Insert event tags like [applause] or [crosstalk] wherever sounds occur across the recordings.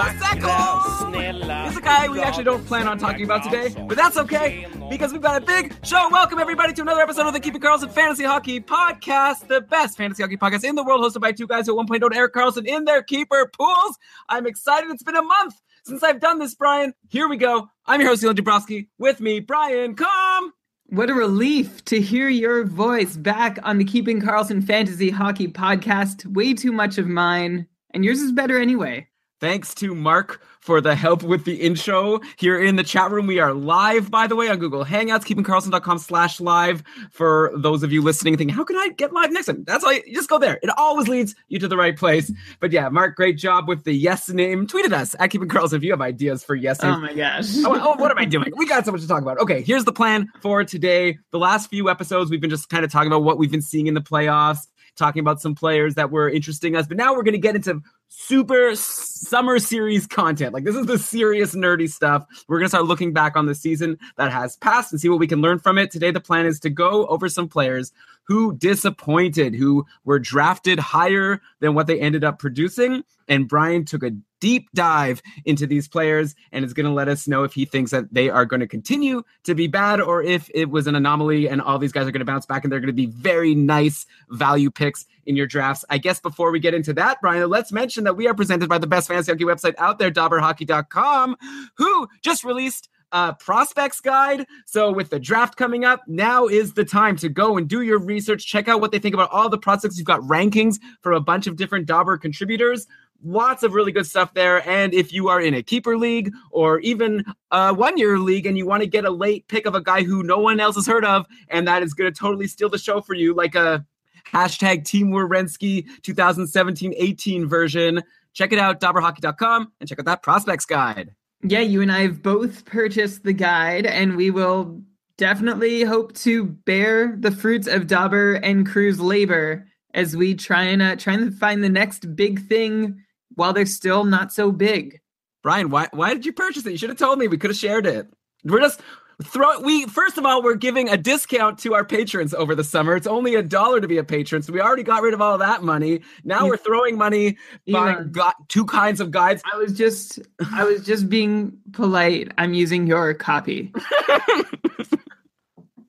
Snälla He's a guy we actually don't plan on talking about today, but that's okay because we've got a big show. Welcome everybody to another episode of the Keep It Karlsson Fantasy Hockey Podcast, the best fantasy hockey podcast in the world, hosted by two guys who at one point owned Erik Karlsson in their keeper pools. I'm excited. It's been a month since I've done this, Brian. Here we go. I'm your host, Elon Dabrowski. With me, Brian Com. What a relief to hear your voice back on the Keeping Karlsson Fantasy Hockey podcast. Way too much of mine, and yours is better anyway. Thanks to Mark for the help with the intro here in the chat room. We are live, by the way, on Google Hangouts, keepingkarlsson.com slash live for those of you listening thinking, how can I get live next time? That's all you, you just go there. It always leads you to the right place. But yeah, Mark, great job with the yes name. Tweeted us at Keeping Karlsson if you have ideas for yes names. Oh my gosh. oh, oh, what am I doing? We got so much to talk about. Okay, here's the plan for today. The last few episodes, we've been just kind of talking about what we've been seeing in the playoffs, talking about some players that were interesting us. But now we're going to get into super summer series content. Like this is the serious nerdy stuff. We're going to start looking back on the season that has passed and see what we can learn from it. Today the plan is to go over some players who disappointed, who were drafted higher than what they ended up producing. And Brian took a deep dive into these players and is going to let us know if he thinks that they are going to continue to be bad or if it was an anomaly and all these guys are going to bounce back and they're going to be very nice value picks in your drafts. I guess before we get into that, Brian, let's mention that we are presented by the best fantasy hockey website out there, DobberHockey.com, who just released uh, prospects guide. So with the draft coming up, now is the time to go and do your research. Check out what they think about all the prospects. You've got rankings from a bunch of different Dobber contributors. Lots of really good stuff there. And if you are in a keeper league or even a one year league and you want to get a late pick of a guy who no one else has heard of, and that is going to totally steal the show for you, like a hashtag Team Werenski 2017 18 version, check it out, dobberhockey.com, and check out that prospects guide. Yeah, you and I have both purchased the guide, and we will definitely hope to bear the fruits of Dobber and Crew's labor as we try and uh, try and find the next big thing while they're still not so big. Brian, why why did you purchase it? You should have told me. We could have shared it. We're just throw we first of all we're giving a discount to our patrons over the summer. It's only a dollar to be a patron so we already got rid of all that money. Now we're throwing money buying got two kinds of guides. I was just I was just being polite. I'm using your copy. [laughs]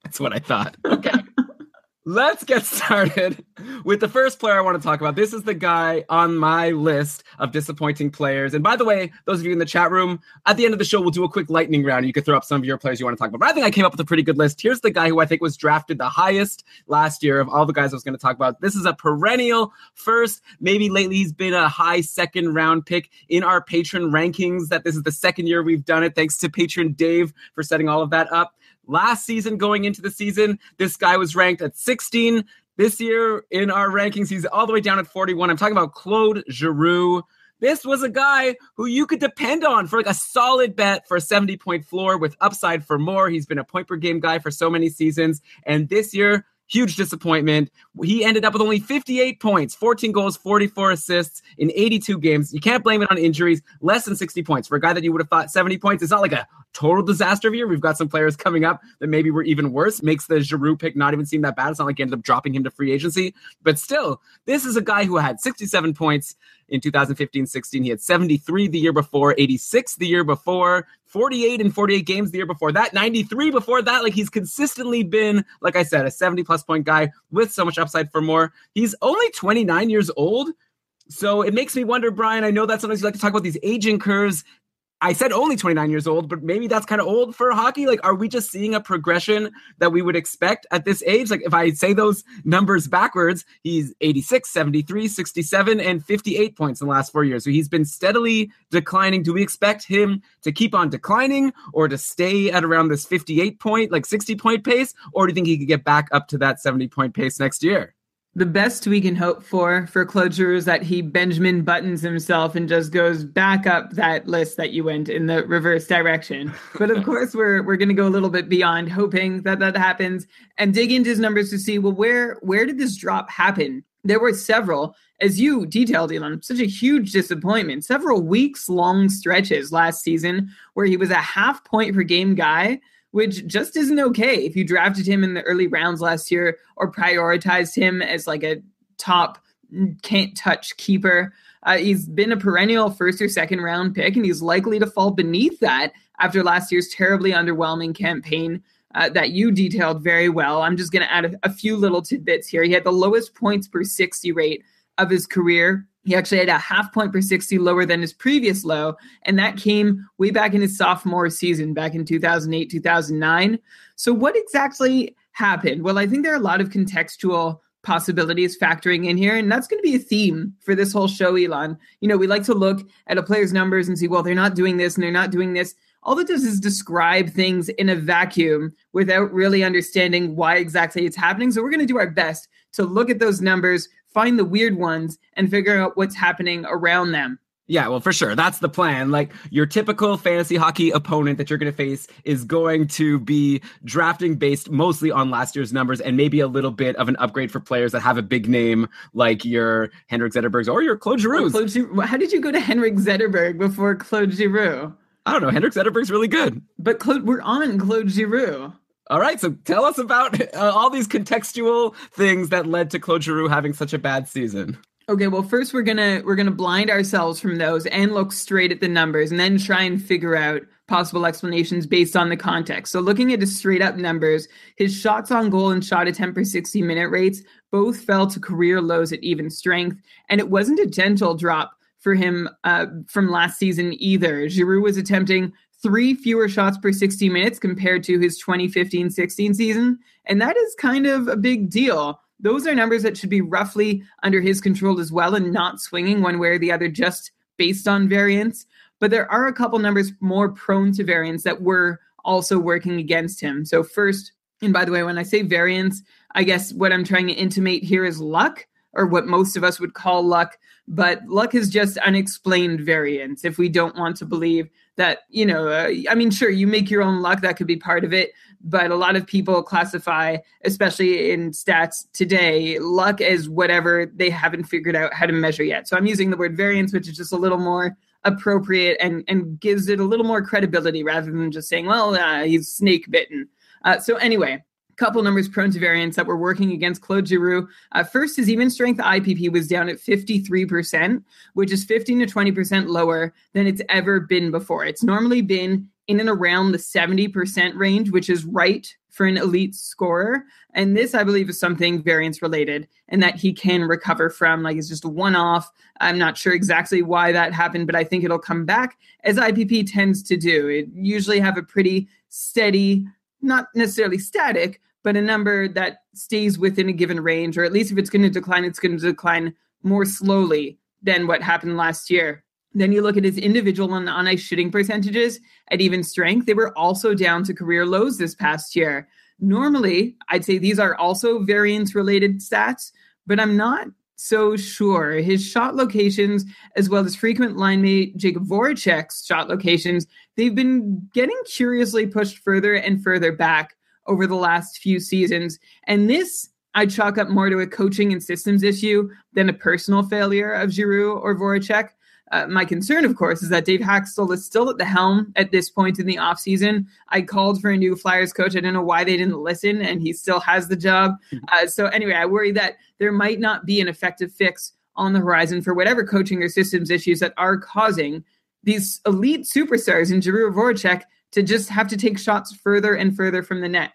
that's what i thought. Okay [laughs] Let's get started with the first player I want to talk about. This is the guy on my list of disappointing players. And by the way, those of you in the chat room, at the end of the show, we'll do a quick lightning round. You could throw up some of your players you want to talk about. But I think I came up with a pretty good list. Here's the guy who I think was drafted the highest last year of all the guys I was going to talk about. This is a perennial first. Maybe lately he's been a high second round pick in our patron rankings. That this is the second year we've done it. Thanks to patron Dave for setting all of that up. Last season, going into the season, this guy was ranked at 16. This year in our rankings, he's all the way down at 41. I'm talking about Claude Giroux. This was a guy who you could depend on for like a solid bet for a 70 point floor with upside for more. He's been a point per game guy for so many seasons. And this year, huge disappointment. He ended up with only 58 points, 14 goals, 44 assists in 82 games. You can't blame it on injuries. Less than 60 points for a guy that you would have thought 70 points. It's not like a total disaster of year. We've got some players coming up that maybe were even worse. Makes the Giroux pick not even seem that bad. It's not like he ended up dropping him to free agency, but still, this is a guy who had 67 points in 2015 16. He had 73 the year before, 86 the year before, 48 and 48 games the year before that, 93 before that. Like he's consistently been, like I said, a 70 plus point guy with so much upside for more. He's only 29 years old. So it makes me wonder, Brian. I know that sometimes you like to talk about these aging curves. I said only 29 years old, but maybe that's kind of old for hockey. Like, are we just seeing a progression that we would expect at this age? Like, if I say those numbers backwards, he's 86, 73, 67, and 58 points in the last four years. So he's been steadily declining. Do we expect him to keep on declining or to stay at around this 58 point, like 60 point pace? Or do you think he could get back up to that 70 point pace next year? The best we can hope for for Cloture is that he Benjamin buttons himself and just goes back up that list that you went in the reverse direction. But of [laughs] course, we're we're going to go a little bit beyond hoping that that happens and dig into his numbers to see well where where did this drop happen? There were several, as you detailed, Elon, such a huge disappointment. Several weeks long stretches last season where he was a half point per game guy which just isn't okay if you drafted him in the early rounds last year or prioritized him as like a top can't touch keeper. Uh, he's been a perennial first or second round pick, and he's likely to fall beneath that after last year's terribly underwhelming campaign uh, that you detailed very well. I'm just going to add a, a few little tidbits here. He had the lowest points per 60 rate of his career he actually had a half point per 60 lower than his previous low, and that came way back in his sophomore season, back in 2008, 2009. So, what exactly happened? Well, I think there are a lot of contextual possibilities factoring in here, and that's going to be a theme for this whole show, Elon. You know, we like to look at a player's numbers and see, well, they're not doing this and they're not doing this. All that does is describe things in a vacuum without really understanding why exactly it's happening. So, we're going to do our best to look at those numbers, find the weird ones and figure out what's happening around them. Yeah, well, for sure. That's the plan. Like your typical fantasy hockey opponent that you're going to face is going to be drafting based mostly on last year's numbers and maybe a little bit of an upgrade for players that have a big name like your Henrik Zetterbergs or your Claude oh, Giroux. Oh, how did you go to Henrik Zetterberg before Claude Giroux? I don't know. Henrik Zetterberg's really good. But Claude, we're on Claude Giroux. All right, so tell us about uh, all these contextual things that led to Claude Giroux having such a bad season. Okay, well, first we're gonna we're gonna blind ourselves from those and look straight at the numbers, and then try and figure out possible explanations based on the context. So, looking at his straight up numbers, his shots on goal and shot attempt per 60 minute rates both fell to career lows at even strength, and it wasn't a gentle drop for him uh, from last season either. Giroux was attempting three fewer shots per 60 minutes compared to his 2015 16 season. And that is kind of a big deal. Those are numbers that should be roughly under his control as well and not swinging one way or the other just based on variance. But there are a couple numbers more prone to variance that were also working against him. So, first, and by the way, when I say variance, I guess what I'm trying to intimate here is luck, or what most of us would call luck. But luck is just unexplained variance if we don't want to believe that you know uh, i mean sure you make your own luck that could be part of it but a lot of people classify especially in stats today luck as whatever they haven't figured out how to measure yet. So i'm using the word variance which is just a little more appropriate and and gives it a little more credibility rather than just saying well uh, he's snake bitten. Uh, so anyway couple numbers prone to variance that were working against Claude Giroux. Uh, first, his even strength IPP was down at 53%, which is 15 to 20% lower than it's ever been before. It's normally been in and around the 70% range, which is right for an elite scorer. And this, I believe, is something variance related and that he can recover from. Like it's just a one off. I'm not sure exactly why that happened, but I think it'll come back as IPP tends to do. It usually have a pretty steady, not necessarily static, but a number that stays within a given range, or at least if it's going to decline, it's going to decline more slowly than what happened last year. Then you look at his individual and on ice shooting percentages at even strength, they were also down to career lows this past year. Normally, I'd say these are also variance related stats, but I'm not so sure. His shot locations, as well as frequent line mate Jakub Voracek's shot locations, they've been getting curiously pushed further and further back over the last few seasons. And this I chalk up more to a coaching and systems issue than a personal failure of Giroux or Voracek. Uh, my concern, of course, is that Dave Hakstol is still at the helm at this point in the offseason. I called for a new Flyers coach. I don't know why they didn't listen, and he still has the job. Mm-hmm. Uh, so, anyway, I worry that there might not be an effective fix on the horizon for whatever coaching or systems issues that are causing these elite superstars in Giroux Voracek to just have to take shots further and further from the net.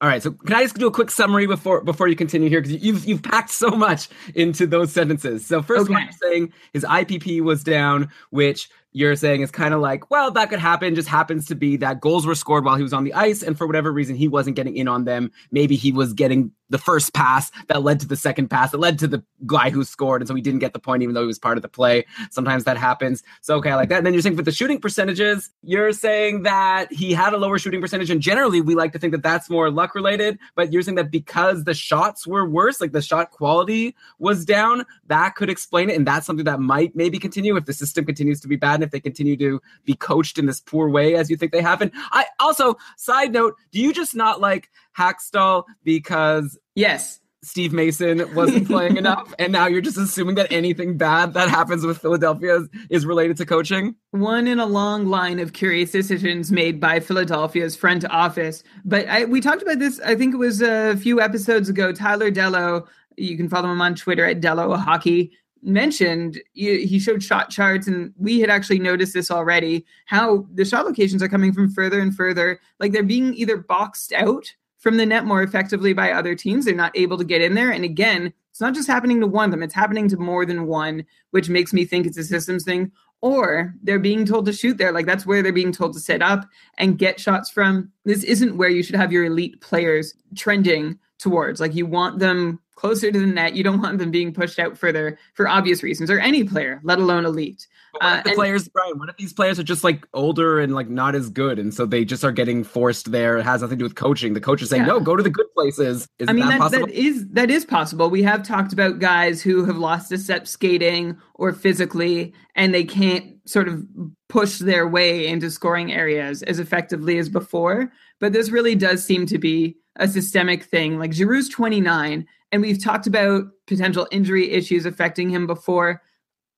All right, so can I just do a quick summary before before you continue here because you've you've packed so much into those sentences. So first okay. one, you're saying his IPP was down, which you're saying is kind of like, well, that could happen. Just happens to be that goals were scored while he was on the ice, and for whatever reason, he wasn't getting in on them. Maybe he was getting the first pass that led to the second pass that led to the guy who scored, and so he didn't get the point, even though he was part of the play. Sometimes that happens. So okay, I like that. And then you're saying for the shooting percentages, you're saying that he had a lower shooting percentage, and generally we like to think that that's more luck related. But you're saying that because the shots were worse, like the shot quality was down, that could explain it, and that's something that might maybe continue if the system continues to be bad if they continue to be coached in this poor way as you think they have been. I also, side note, do you just not like Hakstol because yes, Steve Mason wasn't playing [laughs] enough, and now you're just assuming that anything bad that happens with Philadelphia is, is, related to coaching? One in a long line of curious decisions made by Philadelphia's front office. But I, we talked about this, I think it was a few episodes ago. Tyler Dellow, you can follow him on Twitter at Dello Hockey, mentioned, he showed shot charts, and we had actually noticed this already how the shot locations are coming from further and further. Like they're being either boxed out from the net more effectively by other teams. They're not able to get in there. And again, it's not just happening to one of them, it's happening to more than one, which makes me think it's a systems thing. Or they're being told to shoot there. Like that's where they're being told to set up and get shots from. This isn't where you should have your elite players trending towards. Like you want them closer to the net. You don't want them being pushed out further for obvious reasons, or any player, let alone elite. Uh, the and, players, Brian, what if these players are just like older and like not as good, and so they just are getting forced there? It has nothing to do with coaching. The coach is saying, yeah. "No, go to the good places." Is I mean, that, that, that is that is possible. We have talked about guys who have lost a step skating or physically, and they can't sort of push their way into scoring areas as effectively as before. But this really does seem to be a systemic thing. Like Giroux's 29, and we've talked about potential injury issues affecting him before.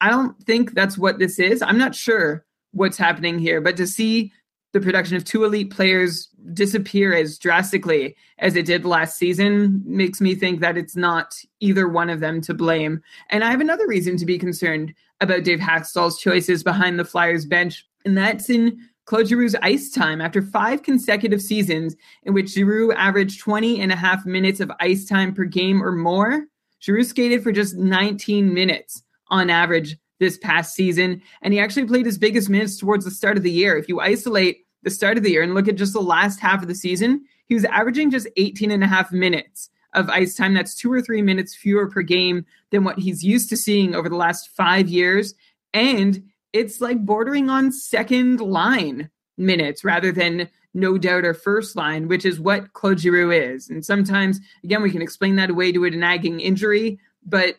I don't think that's what this is. I'm not sure what's happening here, but to see the production of two elite players disappear as drastically as it did last season makes me think that it's not either one of them to blame. And I have another reason to be concerned about Dave Hakstol's choices behind the Flyers bench, and that's in Claude Giroux's ice time after five consecutive seasons in which Giroux averaged 20 and a half minutes of ice time per game or more. Giroux skated for just 19 minutes on average this past season, and he actually played his biggest minutes towards the start of the year. If you isolate the start of the year and look at just the last half of the season, he was averaging just 18 and a half minutes of ice time. That's two or three minutes fewer per game than what he's used to seeing over the last five years. And it's like bordering on second line minutes rather than no doubt our first line, which is what Claude Giroux is. And sometimes, again, we can explain that away to a nagging injury, but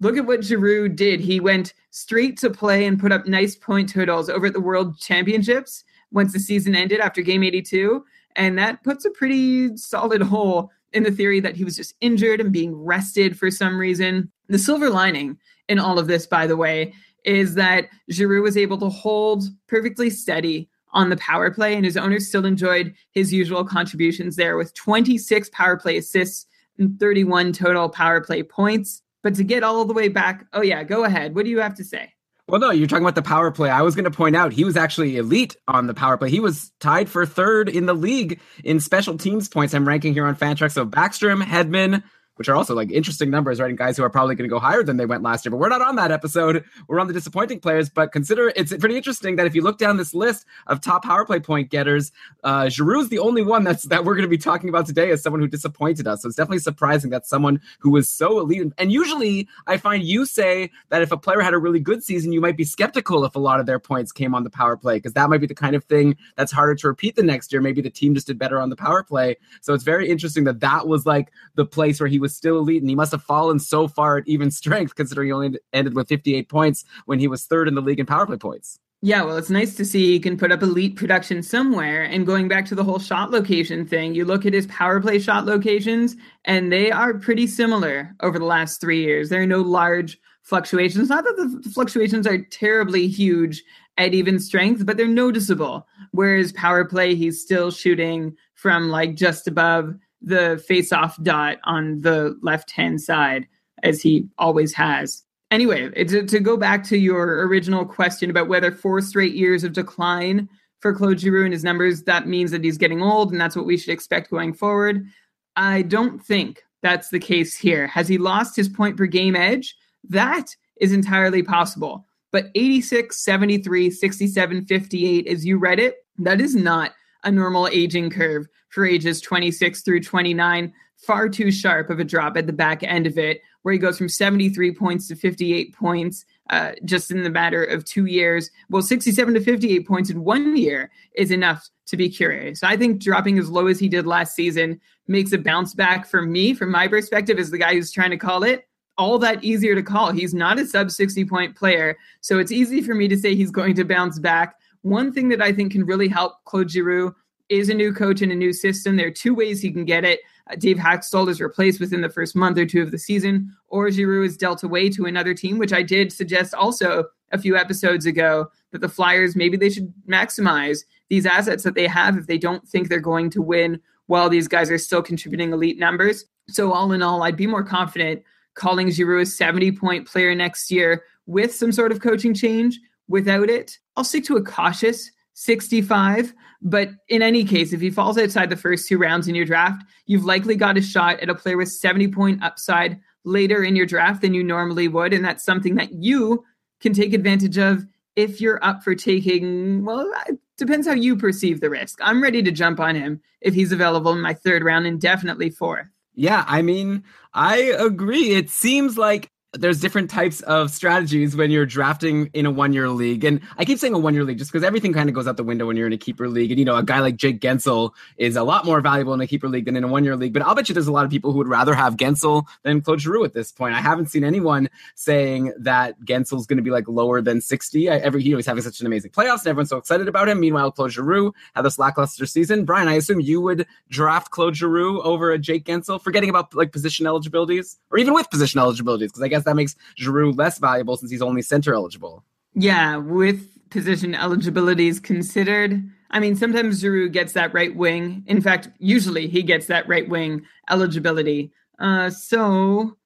look at what Giroux did. He went straight to play and put up nice point totals over at the World Championships once the season ended after game 82. And that puts a pretty solid hole in the theory that he was just injured and being rested for some reason. The silver lining in all of this, by the way, is that Giroux was able to hold perfectly steady on the power play, and his owners still enjoyed his usual contributions there with 26 power play assists and 31 total power play points. But to get all the way back, oh, yeah, go ahead. What do you have to say? Well, no, you're talking about the power play. I was going to point out he was actually elite on the power play. He was tied for third in the league in special teams points. I'm ranking here on Fantrax. So Backstrom, Hedman, which are also like interesting numbers, right? And guys who are probably going to go higher than they went last year. But we're not on that episode. We're on the disappointing players. But consider it's pretty interesting that if you look down this list of top power play point getters, uh, Giroux's the only one that's that we're going to be talking about today as someone who disappointed us. So it's definitely surprising that someone who was so elite. And usually, I find you say that if a player had a really good season, you might be skeptical if a lot of their points came on the power play because that might be the kind of thing that's harder to repeat the next year. Maybe the team just did better on the power play. So it's very interesting that that was like the place where he was was still elite, and he must have fallen so far at even strength, considering he only ended with 58 points when he was third in the league in power play points. Yeah, well, it's nice to see he can put up elite production somewhere. And going back to the whole shot location thing, you look at his power play shot locations, and they are pretty similar over the last three years. There are no large fluctuations. Not that the fluctuations are terribly huge at even strength, but they're noticeable. Whereas power play, he's still shooting from like just above the face off dot on the left hand side, as he always has. Anyway, to, to go back to your original question about whether four straight years of decline for Claude Giroux and his numbers, that means that he's getting old and that's what we should expect going forward. I don't think that's the case here. Has he lost his point per game edge? That is entirely possible. But 86, 73, 67, 58, as you read it, that is not a normal aging curve for ages 26 through 29. Far too sharp of a drop at the back end of it, where he goes from 73 points to 58 points uh, just in the matter of two years. Well, 67 to 58 points in one year is enough to be curious. So I think dropping as low as he did last season makes a bounce back for me, from my perspective, as the guy who's trying to call it, all that easier to call. He's not a sub 60 point player, so it's easy for me to say he's going to bounce back. One thing that I think can really help Claude Giroux is a new coach and a new system. There are two ways he can get it. Uh, Dave Hakstol is replaced within the first month or two of the season, or Giroux is dealt away to another team, which I did suggest also a few episodes ago that the Flyers maybe they should maximize these assets that they have if they don't think they're going to win while these guys are still contributing elite numbers. So all in all, I'd be more confident calling Giroux a 70 point player next year with some sort of coaching change. Without it, I'll stick to a cautious 65. But in any case, if he falls outside the first two rounds in your draft, you've likely got a shot at a player with 70 point upside later in your draft than you normally would. And that's something that you can take advantage of if you're up for taking, well, it depends how you perceive the risk. I'm ready to jump on him if he's available in my third round and definitely fourth. Yeah, I mean, I agree. It seems like there's different types of strategies when you're drafting in a one year league. And I keep saying a one year league just because everything kind of goes out the window when you're in a keeper league. And, you know, a guy like Jake Guentzel is a lot more valuable in a keeper league than in a one year league. But I'll bet you there's a lot of people who would rather have Guentzel than Claude Giroux at this point. I haven't seen anyone saying that Guentzel's going to be like lower than 60. I, every, you know, he's having such an amazing playoffs and everyone's so excited about him. Meanwhile, Claude Giroux had this lackluster season. Brian, I assume you would draft Claude Giroux over a Jake Guentzel, forgetting about like position eligibilities or even with position eligibilities, because I guess that makes Giroux less valuable since he's only center eligible. Yeah, with position eligibilities considered. I mean, sometimes Giroux gets that right wing. In fact, usually he gets that right wing eligibility. Uh, so,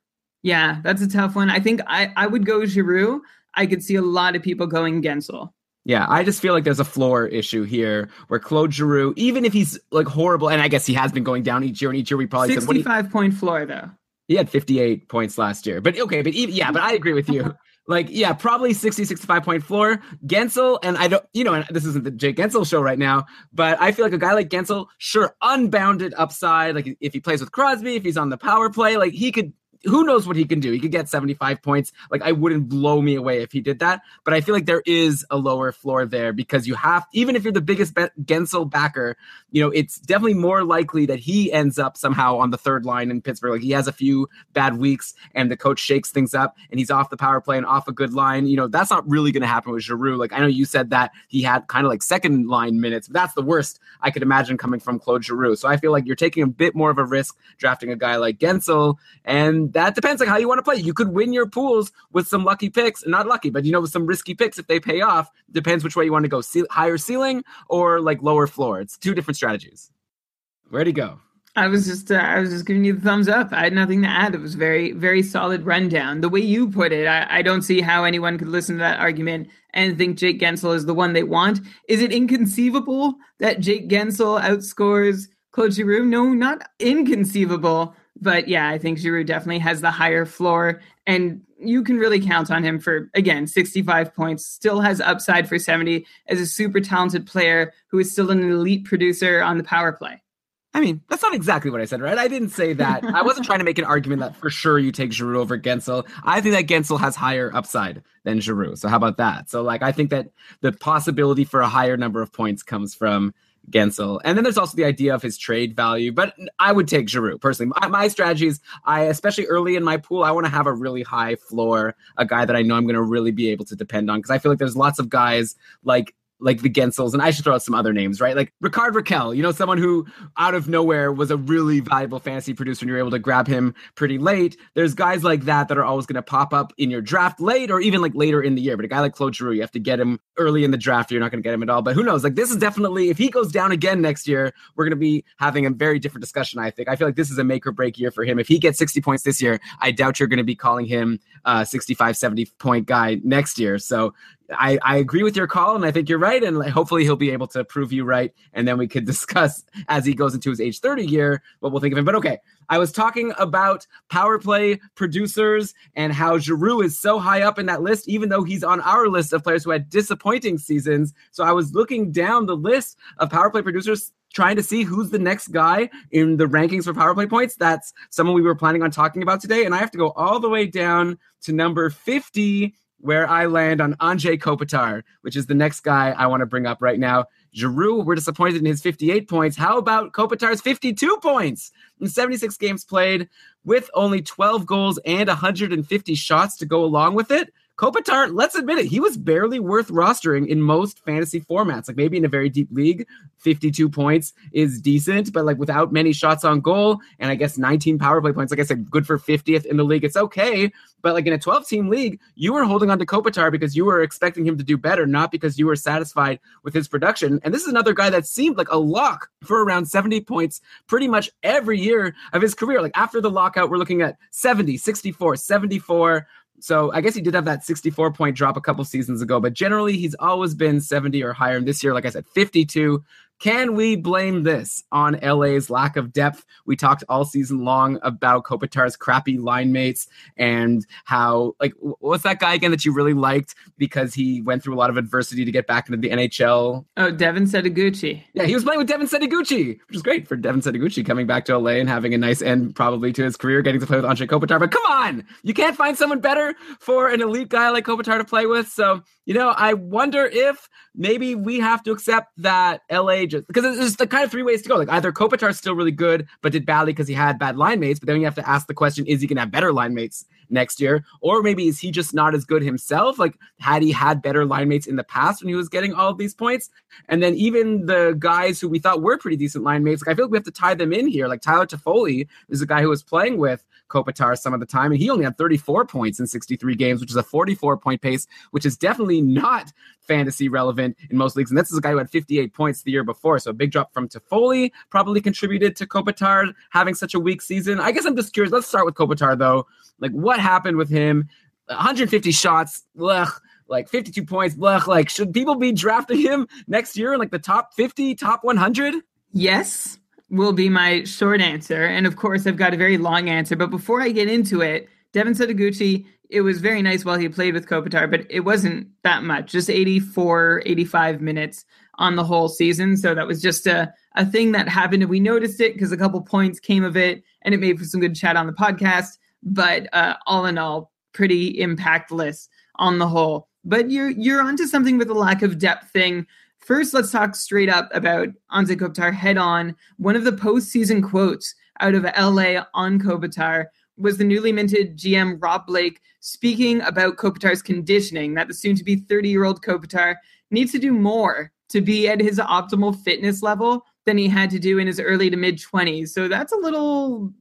yeah, that's a tough one. I think I, I would go Giroux. I could see a lot of people going Guentzel. Yeah, I just feel like there's a floor issue here where Claude Giroux, even if he's like horrible, and I guess he has been going down each year, and each year we probably 65 said, point floor though. He had 58 points last year. But okay, but even, yeah, but I agree with you. [laughs] Like, yeah, probably 60, 65 point floor. Guentzel, and I don't, you know, and this isn't the Jake Guentzel show right now, but I feel like a guy like Guentzel, sure, unbounded upside. Like, if he plays with Crosby, if he's on the power play, like, he could who knows what he can do? He could get 75 points. Like I wouldn't blow me away if he did that, but I feel like there is a lower floor there because you have even if you're the biggest be- Guentzel backer, you know, it's definitely more likely that he ends up somehow on the third line in Pittsburgh. Like he has a few bad weeks and the coach shakes things up and he's off the power play and off a good line. You know, that's not really going to happen with Giroux. Like I know you said that he had kind of like second line minutes, but that's the worst I could imagine coming from Claude Giroux. So I feel like you're taking a bit more of a risk drafting a guy like Guentzel and that depends on how you want to play. You could win your pools with some lucky picks, not lucky, but you know, with some risky picks if they pay off. Depends which way you want to go, Ce- higher ceiling or like lower floor. It's two different strategies. Where'd he go? I was just uh, I was just giving you the thumbs up. I had nothing to add. It was very very solid rundown. The way you put it, I, I don't see how anyone could listen to that argument and think Jake Guentzel is the one they want. Is it inconceivable that Jake Guentzel outscores Claude Giroux? No, not inconceivable. But yeah, I think Giroux definitely has the higher floor, and you can really count on him for again 65 points. Still has upside for 70 as a super talented player who is still an elite producer on the power play. I mean, that's not exactly what I said, right? I didn't say that. I wasn't trying to make an argument that for sure you take Giroux over Guentzel. I think that Guentzel has higher upside than Giroux. So how about that? So like, I think that the possibility for a higher number of points comes from Guentzel. And then there's also the idea of his trade value, but I would take Giroux personally. My, my strategy is I, especially early in my pool, I want to have a really high floor, a guy that I know I'm going to really be able to depend on because I feel like there's lots of guys like like the Guentzels, and I should throw out some other names, right? Like Rickard Rakell, you know, someone who out of nowhere was a really valuable fantasy producer and you're able to grab him pretty late. There's guys like that that are always going to pop up in your draft late or even like later in the year. But a guy like Claude Giroux, you have to get him early in the draft. You're not going to get him at all. But who knows? Like this is definitely, if he goes down again next year, we're going to be having a very different discussion, I think. I feel like this is a make or break year for him. If he gets 60 points this year, I doubt you're going to be calling him a 65, 70 point guy next year. So I, I agree with your call, and I think you're right. And hopefully, he'll be able to prove you right. And then we could [laughs] discuss as he goes into his age 30 year what we'll think of him. But okay, I was talking about power play producers and how Giroux is so high up in that list, even though he's on our list of players who had disappointing seasons. So I was looking down the list of power play producers trying to see who's the next guy in the rankings for power play points. That's someone we were planning on talking about today. And I have to go all the way down to number 50 where I land on Anze Kopitar, which is the next guy I want to bring up right now. Giroux, we're disappointed in his 58 points. How about Kopitar's 52 points in 76 games played with only 12 goals and 150 shots to go along with it? Kopitar, let's admit it, he was barely worth rostering in most fantasy formats. Like maybe in a very deep league, 52 points is decent, but like without many shots on goal and I guess 19 power play points, like I said, good for 50th in the league. It's okay. But like in a 12 team league, you were holding on to Kopitar because you were expecting him to do better, not because you were satisfied with his production. And this is another guy that seemed like a lock for around 70 points pretty much every year of his career. Like after the lockout, we're looking at 70, 64, 74. So I guess he did have that 64 point drop a couple seasons ago, but generally he's always been 70 or higher. And this year, like I said, 52. Can we blame this on LA's lack of depth? We talked all season long about Kopitar's crappy line mates and how, like, what's that guy again that you really liked because he went through a lot of adversity to get back into the NHL? Oh, Devin Setoguchi. Yeah, he was playing with Devin Setoguchi, which is great for Devin Setoguchi coming back to LA and having a nice end probably to his career, getting to play with Anze Kopitar. But come on, you can't find someone better for an elite guy like Kopitar to play with. So, you know, I wonder if maybe we have to accept that LA just because it's the kind of three ways to go. Like either Kopitar's still really good, but did badly because he had bad line mates. But then you have to ask the question: Is he going to have better line mates next year, or maybe is he just not as good himself? Like had he had better line mates in the past when he was getting all of these points? And then even the guys who we thought were pretty decent line mates, like I feel like we have to tie them in here. Like Tyler Toffoli is a guy who was playing with Kopitar some of the time, and he only had 34 points in 63 games, which is a 44 point pace, which is definitely not fantasy relevant in most leagues. And this is a guy who had 58 points the year before, so a big drop from Toffoli probably contributed to Kopitar having such a weak season. I guess I'm just curious. Let's start with Kopitar though. Like, what happened with him? 150 shots. Ugh like 52 points. Blech, like, should people be drafting him next year in like the top 50, top 100? Yes, will be my short answer. And of course, I've got a very long answer. But before I get into it, Devin Setoguchi, it was very nice while he played with Kopitar, but it wasn't that much, just 84, 85 minutes on the whole season. So that was just a, a thing that happened. And we noticed it because a couple points came of it and it made for some good chat on the podcast. But uh, all in all, pretty impactless on the whole. But you're you're onto something with the lack of depth thing. First, let's talk straight up about Anze Kopitar head on. One of the postseason quotes out of LA on Kopitar was the newly minted GM Rob Blake speaking about Kopitar's conditioning, that the soon to be 30 year old Kopitar needs to do more to be at his optimal fitness level than he had to do in his early to mid 20s. So that's a little,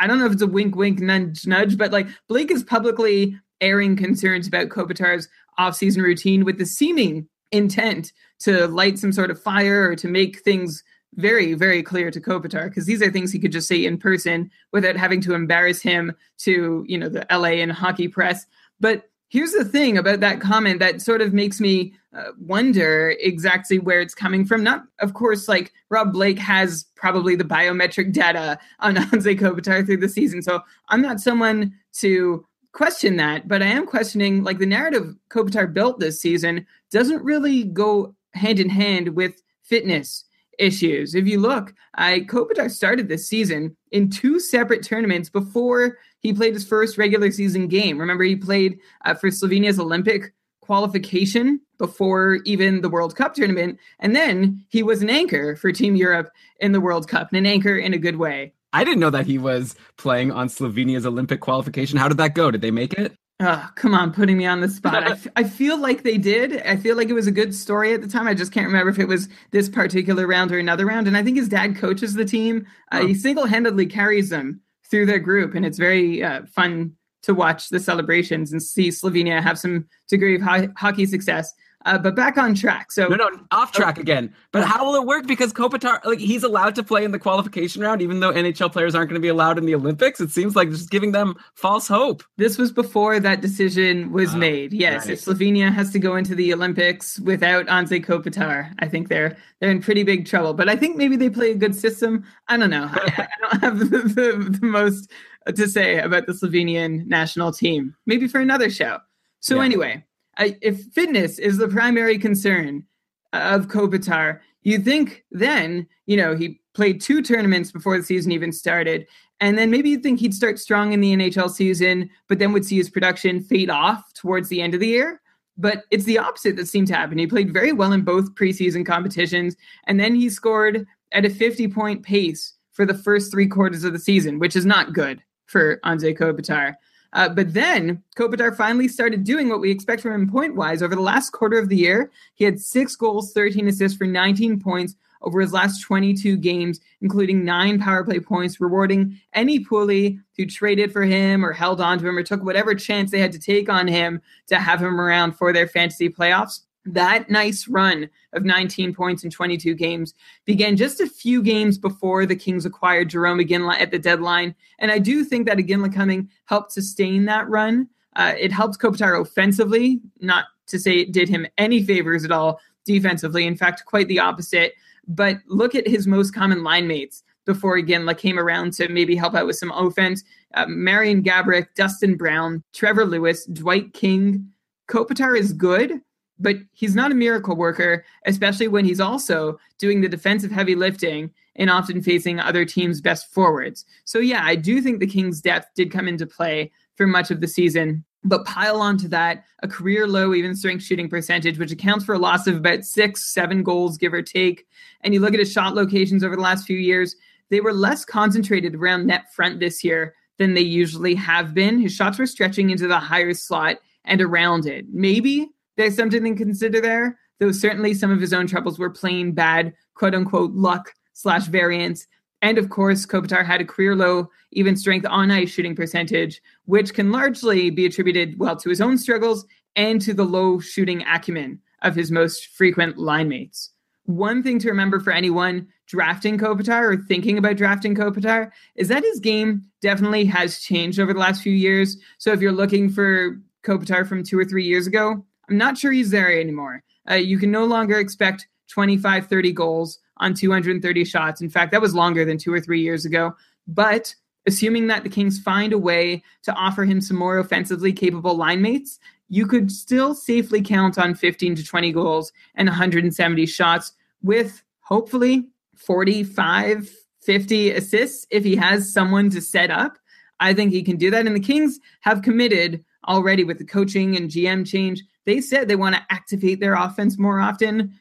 I don't know if it's a wink, wink, nudge, nudge, but like Blake is publicly airing concerns about Kopitar's offseason routine with the seeming intent to light some sort of fire or to make things very, very clear to Kopitar because these are things he could just say in person without having to embarrass him to, you know, the LA and hockey press. But here's the thing about that comment that sort of makes me uh, wonder exactly where it's coming from. Not, of course, like Rob Blake has probably the biometric data on [laughs] Anze Kopitar through the season. So I'm not someone to question that, but I am questioning like the narrative Kopitar built this season doesn't really go hand in hand with fitness issues. If you look, I Kopitar started this season in two separate tournaments before he played his first regular season game. Remember, he played uh, for Slovenia's Olympic qualification before even the World Cup tournament, and then he was an anchor for Team Europe in the World Cup, and an anchor in a good way. I didn't know that he was playing on Slovenia's Olympic qualification. How did that go? Did they make it? Oh, come on, putting me on the spot. I, f- I feel like they did. I feel like it was a good story at the time. I just can't remember if it was this particular round or another round. And I think his dad coaches the team. Uh, Oh. He single handedly carries them through their group. And it's very uh, fun to watch the celebrations and see Slovenia have some degree of ho- hockey success. Uh, but back on track. So No, no, off track again. But how will it work? Because Kopitar, like, he's allowed to play in the qualification round, even though NHL players aren't going to be allowed in the Olympics. It seems like just giving them false hope. This was before that decision was Oh, made. Yes, right. if Slovenia has to go into the Olympics without Anze Kopitar, I think they're they're in pretty big trouble. But I think maybe they play a good system. I don't know. I, I don't [laughs] have the, the, the most to say about the Slovenian national team. Maybe for another show. So Yeah. anyway, If fitness is the primary concern of Kopitar, you think then, you know, he played two tournaments before the season even started. And then maybe you'd think he'd start strong in the NHL season, but then would see his production fade off towards the end of the year. But it's the opposite that seemed to happen. He played very well in both preseason competitions, and then he scored at a 50 point pace for the first three quarters of the season, which is not good for Anze Kopitar. Uh, but then Kopitar finally started doing what we expect from him point wise. Over the last quarter of the year, he had six goals, 13 assists for 19 points over his last 22 games, including nine power play points, rewarding any poolie who traded for him or held on to him or took whatever chance they had to take on him to have him around for their fantasy playoffs. That nice run of 19 points in 22 games began just a few games before the Kings acquired Jarome Iginla at the deadline. And I do think that Iginla coming helped sustain that run. Uh, it helped Kopitar offensively, not to say it did him any favors at all defensively. In fact, quite the opposite. But look at his most common line mates before Iginla came around to maybe help out with some offense. Uh, Marian Gaborik, Dustin Brown, Trevor Lewis, Dwight King. Kopitar is good, but he's not a miracle worker, especially when he's also doing the defensive heavy lifting and often facing other teams' best forwards. So, yeah, I do think the Kings' depth did come into play for much of the season. But pile onto that a career low even strength shooting percentage, which accounts for a loss of about six, seven goals, give or take. And you look at his shot locations over the last few years, they were less concentrated around net front this year than they usually have been. His shots were stretching into the higher slot and around it. Maybe there's something to consider there, though certainly some of his own troubles were plain bad, quote unquote, luck slash variance. And of course, Kopitar had a career low even strength on ice shooting percentage, which can largely be attributed, well, to his own struggles and to the low shooting acumen of his most frequent line mates. One thing to remember for anyone drafting Kopitar or thinking about drafting Kopitar is that his game definitely has changed over the last few years. So if you're looking for Kopitar from two or three years ago, I'm not sure he's there anymore. Uh, you can no longer expect 25, 30 goals on 230 shots. In fact, that was longer than two or three years ago. But assuming that the Kings find a way to offer him some more offensively capable line mates, you could still safely count on 15 to 20 goals and 170 shots with hopefully 45, 50 assists if he has someone to set up. I think he can do that. And the Kings have committed already with the coaching and GM change. They said they want to activate their offense more often.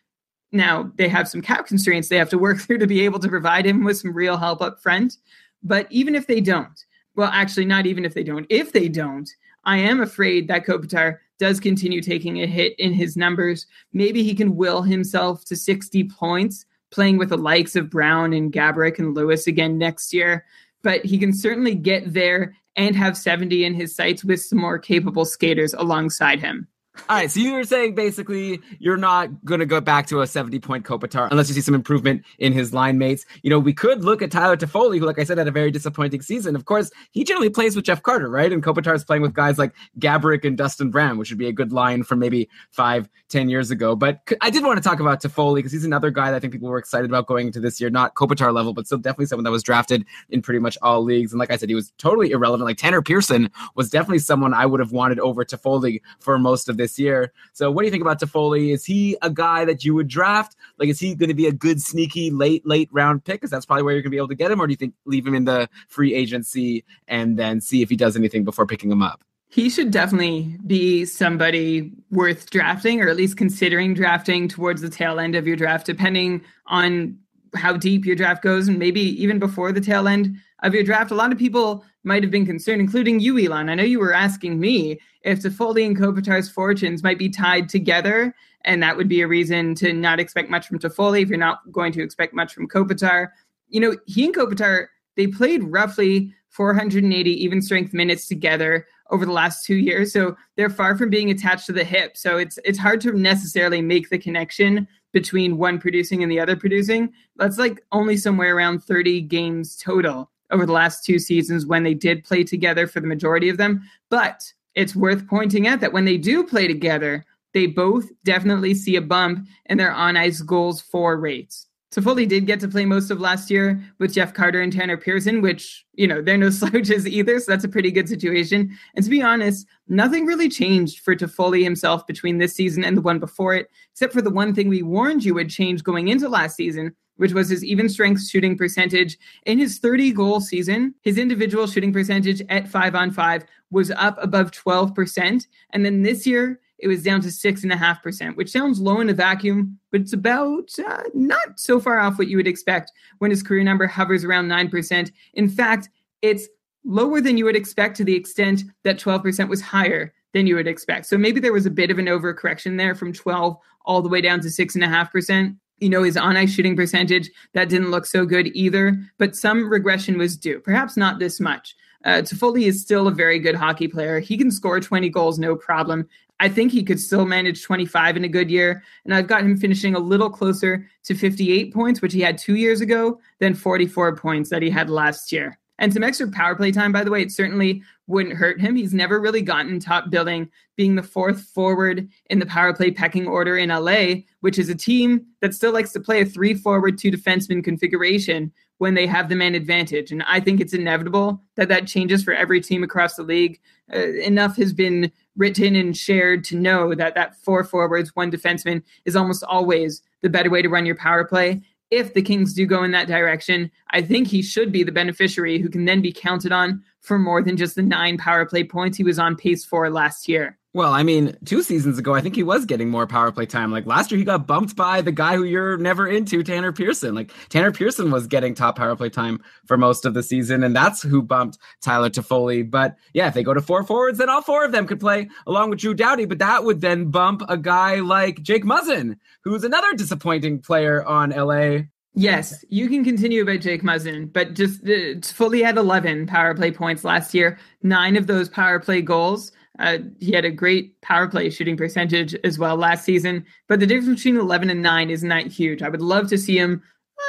Now, they have some cap constraints they have to work [laughs] through to be able to provide him with some real help up front. But even if they don't, well, actually, not even if they don't, if they don't, I am afraid that Kopitar does continue taking a hit in his numbers. Maybe he can will himself to 60 points, playing with the likes of Brown and Gaborik and Lewis again next year. But he can certainly get there and have 70 in his sights with some more capable skaters alongside him. All right, so you were saying basically you're not going to go back to a 70 point Kopitar unless you see some improvement in his line mates. You know, we could look at Tyler Toffoli, who, like I said, had a very disappointing season. Of course, he generally plays with Jeff Carter, right? And Kopitar is playing with guys like Gaborik and Dustin Brown, which would be a good line from maybe five, ten years ago. But I did want to talk about Toffoli because he's another guy that I think people were excited about going into this year, not Kopitar level, but still definitely someone that was drafted in pretty much all leagues. And like I said, he was totally irrelevant. Like Tanner Pearson was definitely someone I would have wanted over Toffoli for most of this year. So what do you think about Toffoli? Is he a guy that you would draft? Like, is he going to be a good sneaky late late round pick? Because that's probably where you're going to be able to get him, or do you think leave him in the free agency and then see if he does anything before picking him up? He should definitely be somebody worth drafting, or at least considering drafting towards the tail end of your draft, depending on how deep your draft goes, and maybe even before the tail end of your draft, a lot of people might have been concerned, including you, Elon. I know you were asking me if Toffoli and Kopitar's fortunes might be tied together, and that would be a reason to not expect much from Toffoli if you're not going to expect much from Kopitar. You know, he and Kopitar, they played roughly 480 even strength minutes together over the last two years. So they're far from being attached to the hip. So it's it's hard to necessarily make the connection between one producing and the other producing. That's like only somewhere around 30 games total over the last two seasons when they did play together for the majority of them. But it's worth pointing out that when they do play together, they both definitely see a bump in their on ice goals for rates. Toffoli did get to play most of last year with Jeff Carter and Tanner Pearson, which, you know, they're no [laughs] slouches either. So that's a pretty good situation. And to be honest, nothing really changed for Toffoli himself between this season and the one before it, except for the one thing we warned you would change going into last season, which was his even strength shooting percentage. In his 30 goal season, his individual shooting percentage at five on five was up above 12%. And then this year, it was down to 6.5%, which sounds low in a vacuum, but it's about uh, not so far off what you would expect when his career number hovers around 9%. In fact, it's lower than you would expect to the extent that 12% was higher than you would expect. So maybe there was a bit of an overcorrection there from 12 all the way down to 6.5%. You know, his on ice shooting percentage, that didn't look so good either, but some regression was due. Perhaps not this much. Uh, Toffoli is still a very good hockey player. He can score 20 goals, no problem. I think he could still manage 25 in a good year. And I've got him finishing a little closer to 58 points, which he had two years ago, than 44 points that he had last year. And some extra power play time, by the way, it certainly wouldn't hurt him. He's never really gotten top billing, being the fourth forward in the power play pecking order in LA, which is a team that still likes to play a three forward, two defenseman configuration when they have the man advantage. And I think it's inevitable that that changes for every team across the league. Uh, enough has been written and shared to know that that four forwards, one defenseman is almost always the better way to run your power play. If the Kings do go in that direction, I think he should be the beneficiary who can then be counted on for more than just the nine power play points he was on pace for last year. Well, I mean, two seasons ago, I think he was getting more power play time. Like last year, he got bumped by the guy who you're never into, Tanner Pearson. Like Tanner Pearson was getting top power play time for most of the season, and that's who bumped Tyler Toffoli. But yeah, if they go to four forwards, then all four of them could play along with Drew Doughty. But that would then bump a guy like Jake Muzzin, who's another disappointing player on LA. Yes, you can continue about Jake Muzzin, but just uh, Toffoli had 11 power play points last year. Nine of those power play goals uh, he had a great power play shooting percentage as well last season, but the difference between 11 and 9 isn't that huge. I would love to see him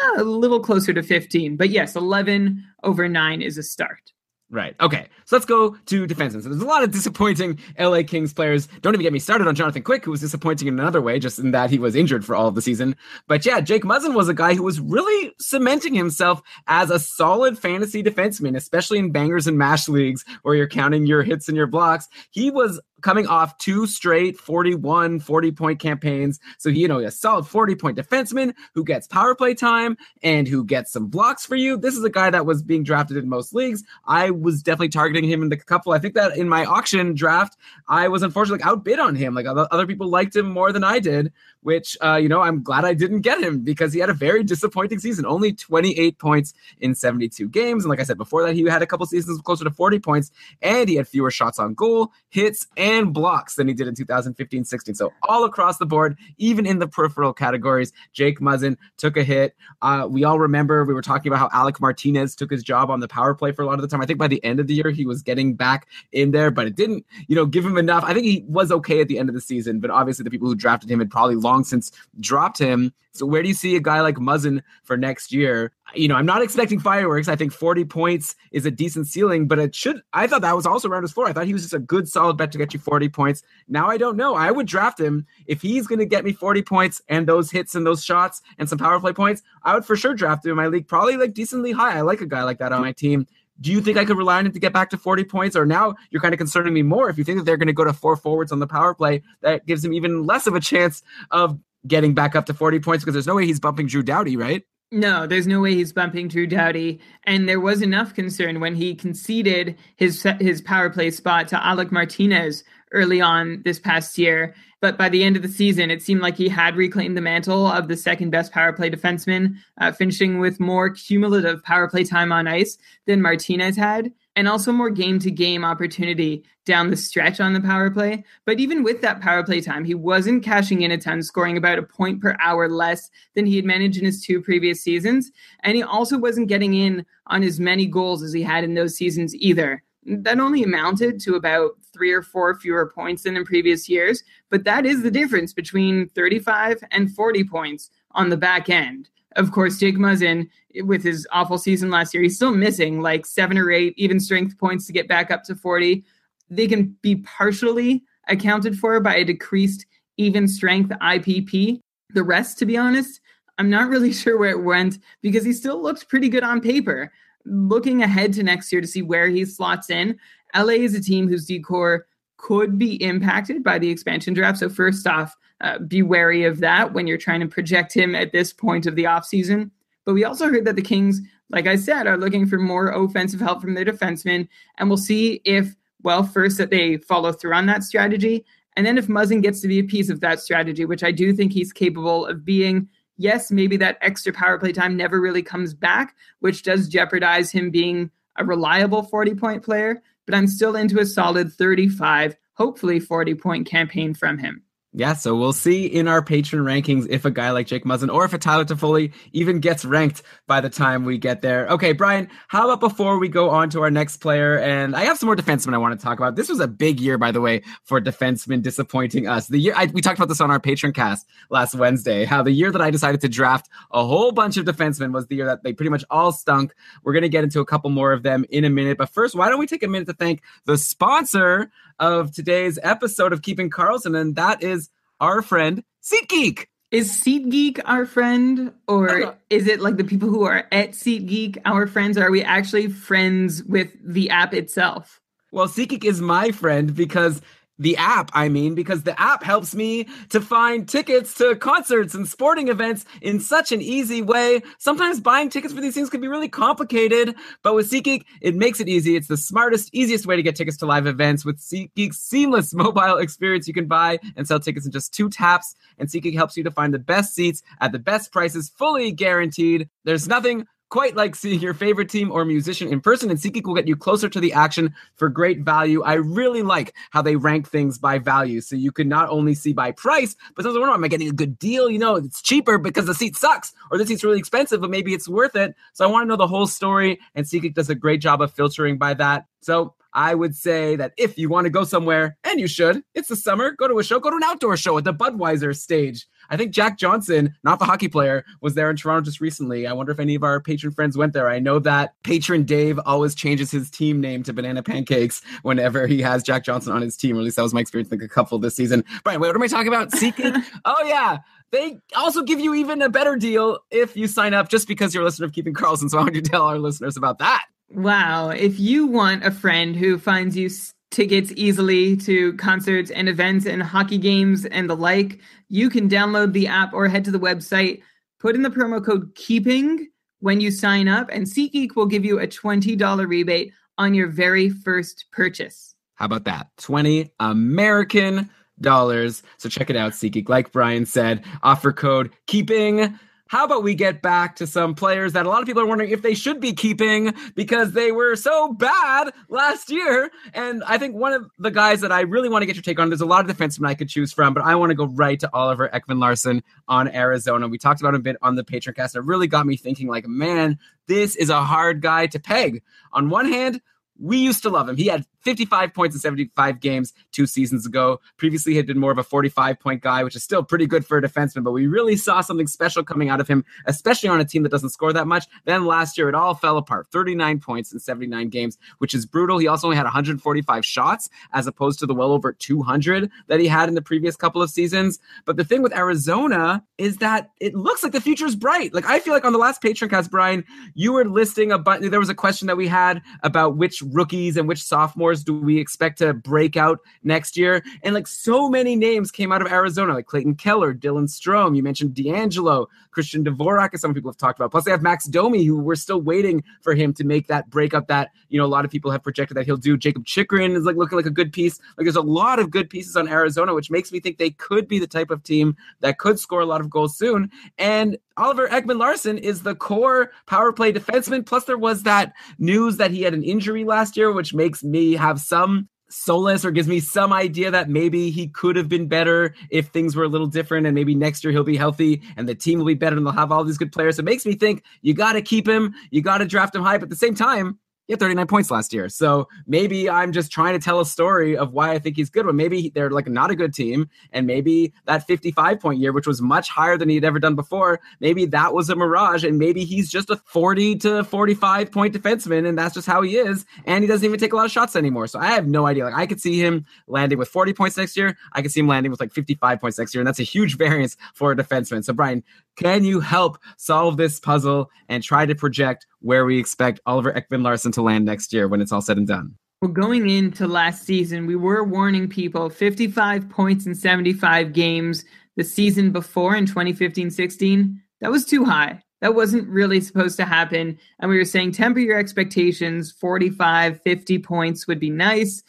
uh, a little closer to 15, but yes, 11 over 9 is a start. Right. Okay. So let's go to defensemen. So there's a lot of disappointing LA Kings players. Don't even get me started on Jonathan Quick, who was disappointing in another way, just in that he was injured for all of the season. But yeah, Jake Muzzin was a guy who was really cementing himself as a solid fantasy defenseman, especially in bangers and mash leagues where you're counting your hits and your blocks. He was coming off two straight 41, 40 point campaigns. So, you know, a solid 40 point defenseman who gets power play time and who gets some blocks for you. This is a guy that was being drafted in most leagues. I was definitely targeting him in the couple. I think that in my auction draft, I was unfortunately outbid on him. Like other people liked him more than I did, which, uh, you know, I'm glad I didn't get him because he had a very disappointing season. Only 28 points in 72 games. And like I said before that, he had a couple seasons closer to 40 points and he had fewer shots on goal, hits, and blocks than he did in 2015 16. So, all across the board, even in the peripheral categories, Jake Muzzin took a hit. Uh, we all remember we were talking about how Alec Martinez took his job on the power play for a lot of the time. I think by the end of the year, he was getting back in there, but it didn't, you know, give him enough. I think he was okay at the end of the season, but obviously the people who drafted him had probably long since dropped him. So where do you see a guy like Muzzin for next year? You know, I'm not expecting fireworks. I think 40 points is a decent ceiling, but it should. I thought that was also around his floor. I thought he was just a good, solid bet to get you 40 points. Now I don't know. I would draft him if he's going to get me 40 points and those hits and those shots and some power play points. I would for sure draft him in my league, probably like decently high. I like a guy like that on my team. Do you think I could rely on him to get back to 40 points? Or now you're kind of concerning me more if you think that they're going to go to four forwards on the power play, that gives him even less of a chance of getting back up to 40 points because there's no way he's bumping Drew Doughty, right? No, there's no way he's bumping Drew Doughty. And there was enough concern when he conceded his his power play spot to Alec Martinez early on this past year. But by the end of the season, it seemed like he had reclaimed the mantle of the second best power play defenseman, uh, finishing with more cumulative power play time on ice than Martinez had and also more game to game opportunity down the stretch on the power play. But even with that power play time, he wasn't cashing in a ton, scoring about a point per hour less than he had managed in his two previous seasons. And he also wasn't getting in on as many goals as he had in those seasons either. That only amounted to about three or four fewer points than in previous years, but that is the difference between 35 and 40 points on the back end of course, Jake Muzzin, with his awful season last year, he's still missing like seven or eight even strength points to get back up to 40. They can be partially accounted for by a decreased even strength IPP. The rest, to be honest, I'm not really [laughs] sure where it went because he still looked pretty good on paper. Looking ahead to next year to see where he slots in, LA is a team whose D corps could be impacted by the expansion draft. So, first off, uh, be wary of that when you're trying to project him at this point of the offseason. But we also heard that the Kings, like I said, are looking for more offensive help from their defensemen. And we'll see if, well, first that they follow through on that strategy. And then if Muzzin gets to be a piece of that strategy, which I do think he's capable of being, yes, maybe that extra power play time never really comes back, which does jeopardize him being a reliable 40 point player. But I'm still into a solid 35, hopefully 40 point campaign from him. Yeah, so we'll see in our patron rankings if a guy like Jake Muzzin or if a Tyler Toffoli even gets ranked by the time we get there. Okay, Brian, how about before we go on to our next player? And I have some more defensemen I want to talk about. This was a big year, by the way, for defensemen disappointing us. The year I, we talked about this on our patron cast last Wednesday. How the year that I decided to draft a whole bunch of defensemen was the year that they pretty much all stunk. We're going to get into a couple more of them in a minute, but first, why don't we take a minute to thank the sponsor of today's episode of Keeping Karlsson, and that is our friend SeatGeek. Is SeatGeek our friend, or uh-huh. is it like the people who are at SeatGeek our friends? Or are we actually friends with the app itself? Well, SeatGeek is my friend because the app, I mean, because the app helps me to find tickets to concerts and sporting events in such an easy way. Sometimes buying tickets for these things can be really complicated, but with SeatGeek, it makes it easy. It's the smartest, easiest way to get tickets to live events. With SeatGeek's seamless [laughs] mobile experience, you can buy and sell tickets in just two taps, and SeatGeek helps you to find the best seats at the best prices, fully guaranteed. There's nothing quite like seeing your favorite team or musician in person, and SeatGeek will get you closer to the action for great value. I really like how they rank things by value. So you can not only see by price, but sometimes wonder, am I getting a good deal? You know, it's cheaper because the seat sucks, or the seat's really expensive, but maybe it's worth it. So I want to know the whole story, and SeatGeek does a great job of filtering by that. So I would say that if you want to go somewhere, and you should, it's the summer, go to a show, go to an outdoor show at the Budweiser stage. I think Jack Johnson, not the hockey player, was there in Toronto just recently. I wonder if any of our patron friends went there. I know that patron Dave always changes his team name to Banana Pancakes whenever he has Jack Johnson on his team. Or at least that was my experience with a couple this season. Brian, wait, what am I talking about? Seeking? [laughs] oh, yeah. They also give you even a better deal if you sign up just because you're a listener of Keeping Karlsson. So why don't you tell our listeners about that? Wow. If you want a friend who finds you tickets easily to concerts and events and hockey games and the like, you can download the app or head to the website, put in the promo code KEEPING when you sign up, and SeatGeek will give you a $20 rebate on your very first purchase. How about that? 20 American dollars. So check it out, SeatGeek. Like Brian said, offer code KEEPING how about we get back to some players that a lot of people are wondering if they should be keeping because they were so bad last year? And I think one of the guys that I really want to get your take on, there's a lot of defensemen I could choose from, but I want to go right to Oliver Ekman Larsson on Arizona. We talked about him a bit on the Patreon cast. It really got me thinking, like, man, this is a hard guy to peg. On one hand, we used to love him. He had 55 points in 75 games two seasons ago. Previously, had been more of a 45 point guy, which is still pretty good for a defenseman, but we really saw something special coming out of him, especially on a team that doesn't score that much. Then last year, it all fell apart 39 points in 79 games, which is brutal. He also only had 145 shots as opposed to the well over 200 that he had in the previous couple of seasons. But the thing with Arizona is that it looks like the future is bright. Like, I feel like on the last Patreon cast, Brian, you were listing a bunch. There was a question that we had about which rookies and which sophomores stars do we expect to break out next year? And like so many names came out of Arizona, like Clayton Keller, Dylan Strome. You mentioned D'Angelo, Christian Dvorak, as some people have talked about. Plus, they have Max Domi, who we're still waiting for him to make that breakup that you know a lot of people have projected that he'll do. Jakob Chychrun is like looking like a good piece. Like there's a lot of good pieces on Arizona, which makes me think they could be the type of team that could score a lot of goals soon. And Oliver Ekman Larsson is the core power play defenseman. Plus, there was that news that he had an injury last year, which makes me have some solace or gives me some idea that maybe he could have been better if things were a little different and maybe next year he'll be healthy and the team will be better and they'll have all these good players. It makes me think you got to keep him, you got to draft him high, but at the same time, he had 39 points last year. So maybe I'm just trying to tell a story of why I think he's good. But maybe they're like not a good team. And maybe that 55 point year, which was much higher than he'd ever done before, maybe that was a mirage. And maybe he's just a 40 to 45 point defenseman. And that's just how he is. And he doesn't even take a lot of shots anymore. So I have no idea. Like I could see him landing with 40 points next year. I could see him landing with like 55 points next year. And that's a huge [laughs] variance for a defenseman. So Brian, can you help solve this puzzle and try to project where we expect Oliver Ekman Larsson to land next year when it's all said and done? Well, going into last season, we were warning people 55 points in 75 games the season before in 2015 16. That was too high. That wasn't really supposed to happen. And we were saying temper your expectations 45, 50 points would be nice.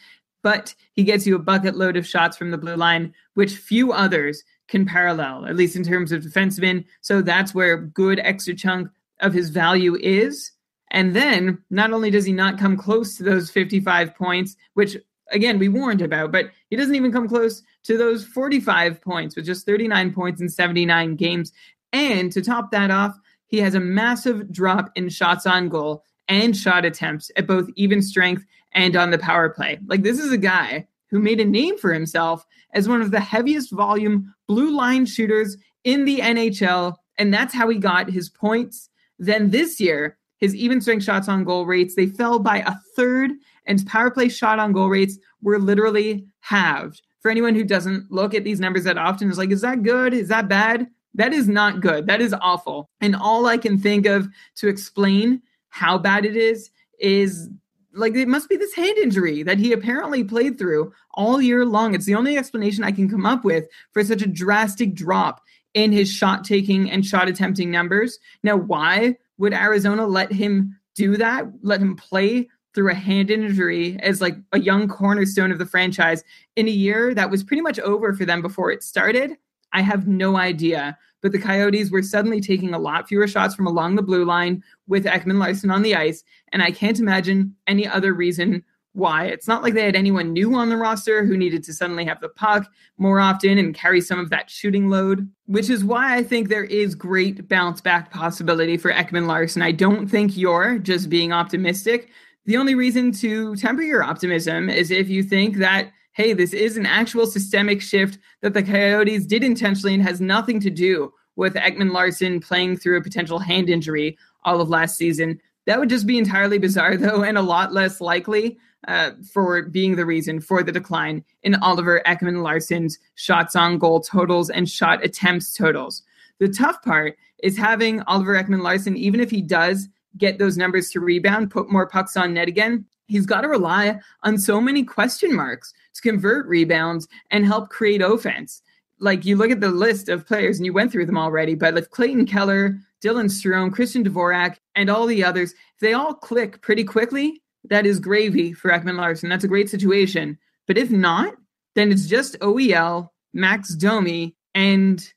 But he gets you a bucket load of shots from the blue line, which few others can parallel, at least in terms of defensemen. So that's where good extra chunk of his value is. And then not only does he not come close to those 55 points, which again we warned about, but he doesn't even come close to those 45 points with just 39 points in 79 games. And to top that off, he has a massive drop in shots on goal and shot attempts at both even strength and on the power play. Like this is a guy who made a name for himself as one of the heaviest volume blue line shooters in the NHL. And that's how he got his points. Then this year, his even strength shots on goal rates, they fell by a third, and power play shot on goal rates were literally halved. For anyone who doesn't look at these numbers that often, is like, is that good? Is that bad? That is not good. That is awful. And all I can think of to explain how bad it is is like it must be this hand injury that he apparently played through all year long. It's the only explanation I can come up with for such a drastic drop in his shot taking and shot attempting numbers. Now, why would Arizona let him do that? Let him play through a hand injury as like a young cornerstone of the franchise in a year that was pretty much over for them before it started? I have no idea but the Coyotes were suddenly taking a lot fewer shots from along the blue line with Ekman Larsson on the ice. And I can't imagine any other reason why. It's not like they had anyone new on the roster who needed to suddenly have the puck more often and carry some of that shooting load, which is why I think there is great bounce back possibility for Ekman Larsson. I don't think you're just being optimistic. The only reason to temper your optimism is if you think that hey, this is an actual systemic shift that the Coyotes did intentionally and has nothing to do with Ekman Larsson playing through a potential hand injury all of last season. That would just be entirely bizarre, [laughs] though, and a lot less likely uh, for being the reason for the decline in Oliver Ekman Larsson's shots on goal totals and shot attempts totals. The tough part is having Oliver Ekman Larsson, even if he does get those numbers to rebound, put more pucks on net again, he's got to rely on so many question marks to convert rebounds and help create offense. Like you look at the list of players and you went through them already, but if Clayton Keller, Dylan Strome, Christian Dvorak, and all the others, if they all click pretty quickly, that is gravy for Ekman Larsson. That's a great situation. But if not, then it's just OEL, Max Domi, and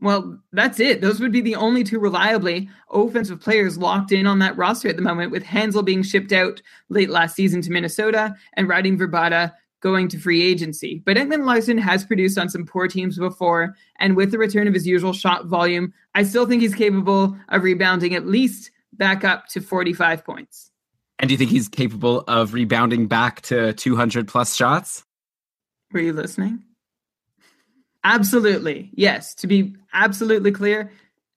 well, that's it. Those would be the only two reliably offensive players locked in on that roster at the moment, with Hanzal being shipped out late last season to Minnesota and Radim Vrbata going to free agency. But Ekman Larsson has produced on some poor teams before, and with the return of his usual shot volume, I still think he's capable of rebounding at least back up to 45 points. And do you think he's capable of rebounding back to 200 plus shots? Were you listening? Absolutely. Yes. To be absolutely clear,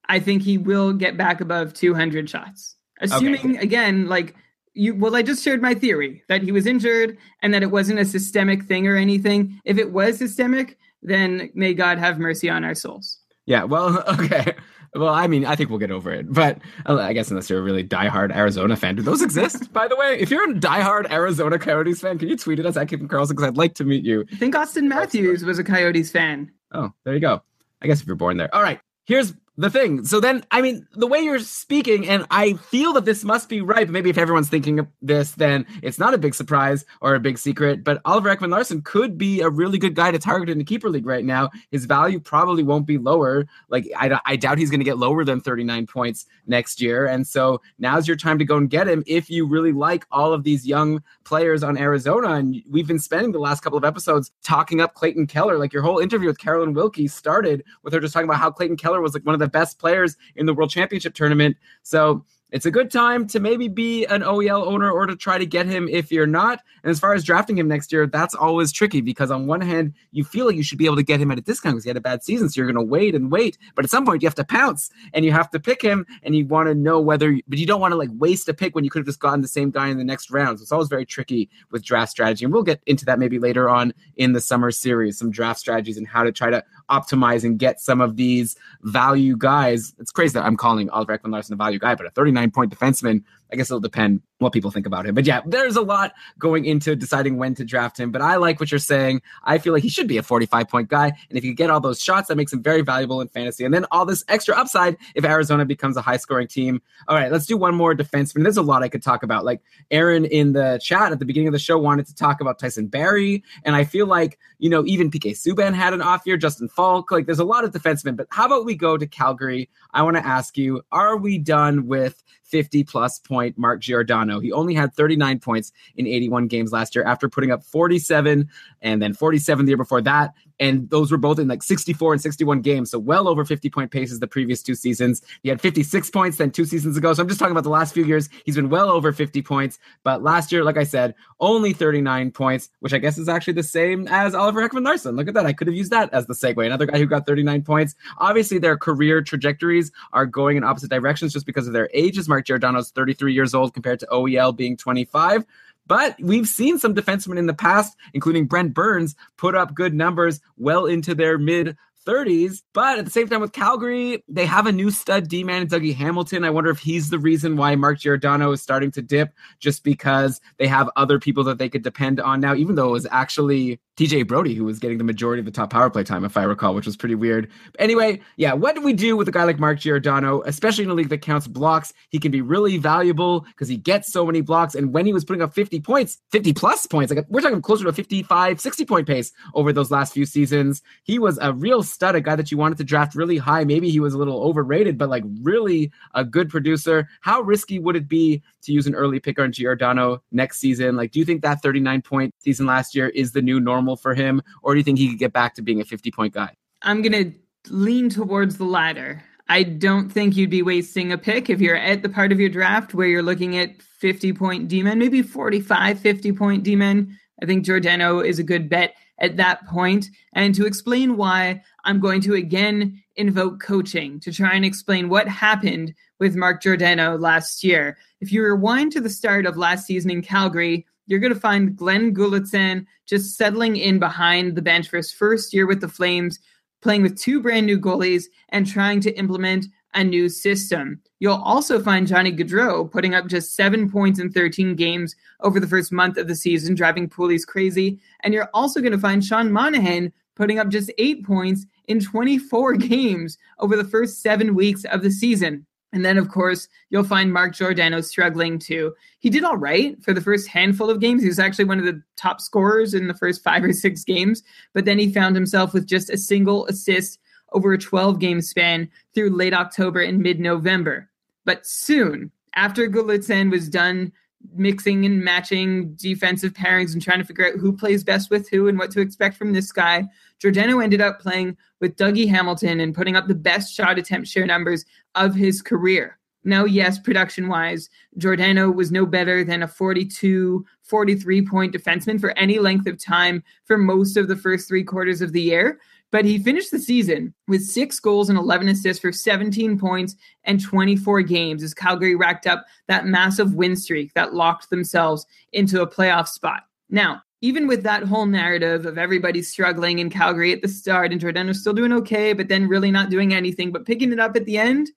I think he will get back above 200 shots. Assuming, okay. again, like you, well, I just shared my theory that he was injured and that it wasn't a systemic thing or anything. If it was systemic, then may God have mercy on our souls. Yeah. Well, [laughs] okay. Well, I mean, I think we'll get over it, but I guess unless you're a really diehard Arizona fan, do those exist? by the way, if you're a diehard Arizona Coyotes fan, can you tweet at us at Keeping Karlsson because I'd like to meet you. I think Auston Matthews was a Coyotes fan. Oh, there you go. I guess if you're born there. All right. Here's the thing. So then, I mean, the way you're speaking, and I feel that this must be right, but maybe if everyone's thinking of this, then it's not a big surprise or a big secret. But Oliver Ekman Larsson could be a really good guy to target in the keeper league right now. His value probably won't be lower. Like, I, I doubt he's going to get lower than 39 points next year. And so now's your time to go and get him if you really like all of these young players on Arizona. And we've been spending the last couple of episodes talking up Clayton Keller. Like, your whole interview with Carolyn Wilkie started with her just talking about how Clayton Keller was like one of the best players in the World Championship tournament. So it's a good time to maybe be an OEL owner or to try to get him if you're not. And as far as drafting him next year, that's always tricky because on one hand, you feel like you should be able to get him at a discount because he had a bad season. So you're going to wait and wait. But at some point, you have to pounce and you have to pick him and you want to know whether, but you don't want to like waste a pick when you could have just gotten the same guy in the next round. So it's always very tricky with draft strategy. And we'll get into that maybe later on in the summer series, some draft strategies and how to try to optimize and get some of these value guys. It's crazy that I'm calling Oliver Ekman Larsson a value guy, but a 39 point defenseman I guess it'll depend what people think about him. But yeah, there's a lot going into deciding when to draft him. But I like what you're saying. I feel like he should be a 45 point guy. And if you get all those shots, that makes him very valuable in fantasy. And then all this extra upside if Arizona becomes a high scoring team. All right, let's do one more defenseman. There's a lot I could talk about. Like Aaron in the chat at the beginning of the show wanted to talk about Tyson Barrie. And I feel like, you know, even PK Subban had an off year, Justin Faulk. Like there's a lot of defensemen. But how about we go to Calgary? I want to ask you, are we done with 50 plus point Mark Giordano. He only had 39 points in 81 games last year after putting up 47 and then 47 the year before that. And those were both in like 64 and 61 games. So well over 50 point paces the previous two seasons. He had 56 points then two seasons ago. So I'm just talking about the last few years. He's been well over 50 points. But last year, like I said, only 39 points, which I guess is actually the same as Oliver Ekman Larsson. Look at that. I could have used that as the segue. Another guy who got 39 points. Obviously, their career trajectories are going in opposite directions just because of their ages. Mark Giordano's 33 years old compared to OEL being 25. But we've seen some defensemen in the past, including Brent Burns, put up good numbers well into their mid 30s. But at the same time, with Calgary, they have a new stud D man, Dougie Hamilton. I wonder if he's the reason why Mark Giordano is starting to dip, just because they have other people that they could depend on now, even though it was actually TJ Brodie, who was getting the majority of the top power play time, if I recall, which was pretty weird. But anyway, yeah, what do we do with a guy like Mark Giordano, especially in a league that counts blocks? He can be really valuable because he gets so many blocks. And when he was putting up 50 points, 50 plus points, like we're talking closer to a 55, 60 point pace over those last few seasons, he was a real stud, a guy that you wanted to draft really high. Maybe he was a little overrated, but like really a good producer. How risky would it be to use an early pick on Giordano next season? Like, do you think that 39 point season last year is the new normal for him, or do you think he could get back to being a 50 point guy? I'm going to lean towards the latter. I don't think you'd be wasting a pick if you're at the part of your draft where you're looking at 50 point D men, maybe 45, 50 point D men. I think Giordano is a good bet at that point. And to explain why, I'm going to again invoke coaching to try and explain what happened with Mark Giordano last year. If you rewind to the start of last season in Calgary, you're going to find Glenn Gulutzan just settling in behind the bench for his first year with the Flames, playing with two brand new goalies and trying to implement a new system. You'll also find Johnny Gaudreau putting up just seven points in 13 games over the first month of the season, driving Poolies crazy. And you're also going to find Sean Monahan putting up just eight points in 24 [laughs] games over the first seven weeks of the season. And then, of course, you'll find Mark Giordano struggling too. He did all right for the first handful of games. He was actually one of the top scorers in the first five or six games, but then he found himself with just a single assist over a 12 game span through late October and mid November. But soon, after Gulutzan was done mixing and matching defensive pairings and trying to figure out who plays best with who and what to expect from this guy, Giordano ended up playing with Dougie Hamilton and putting up the best shot attempt share numbers of his career. Now, yes, production wise, Giordano was no better than a 42, 43 point defenseman for any length of time for most of the first three quarters of the year. But he finished the season with six goals and 11 assists for 17 points and 24 games as Calgary racked up that massive win streak that locked themselves into a playoff spot. Now, even with that whole narrative of everybody struggling in Calgary at the start and Giordano's still doing okay, but then really not doing anything, but picking it up at the end,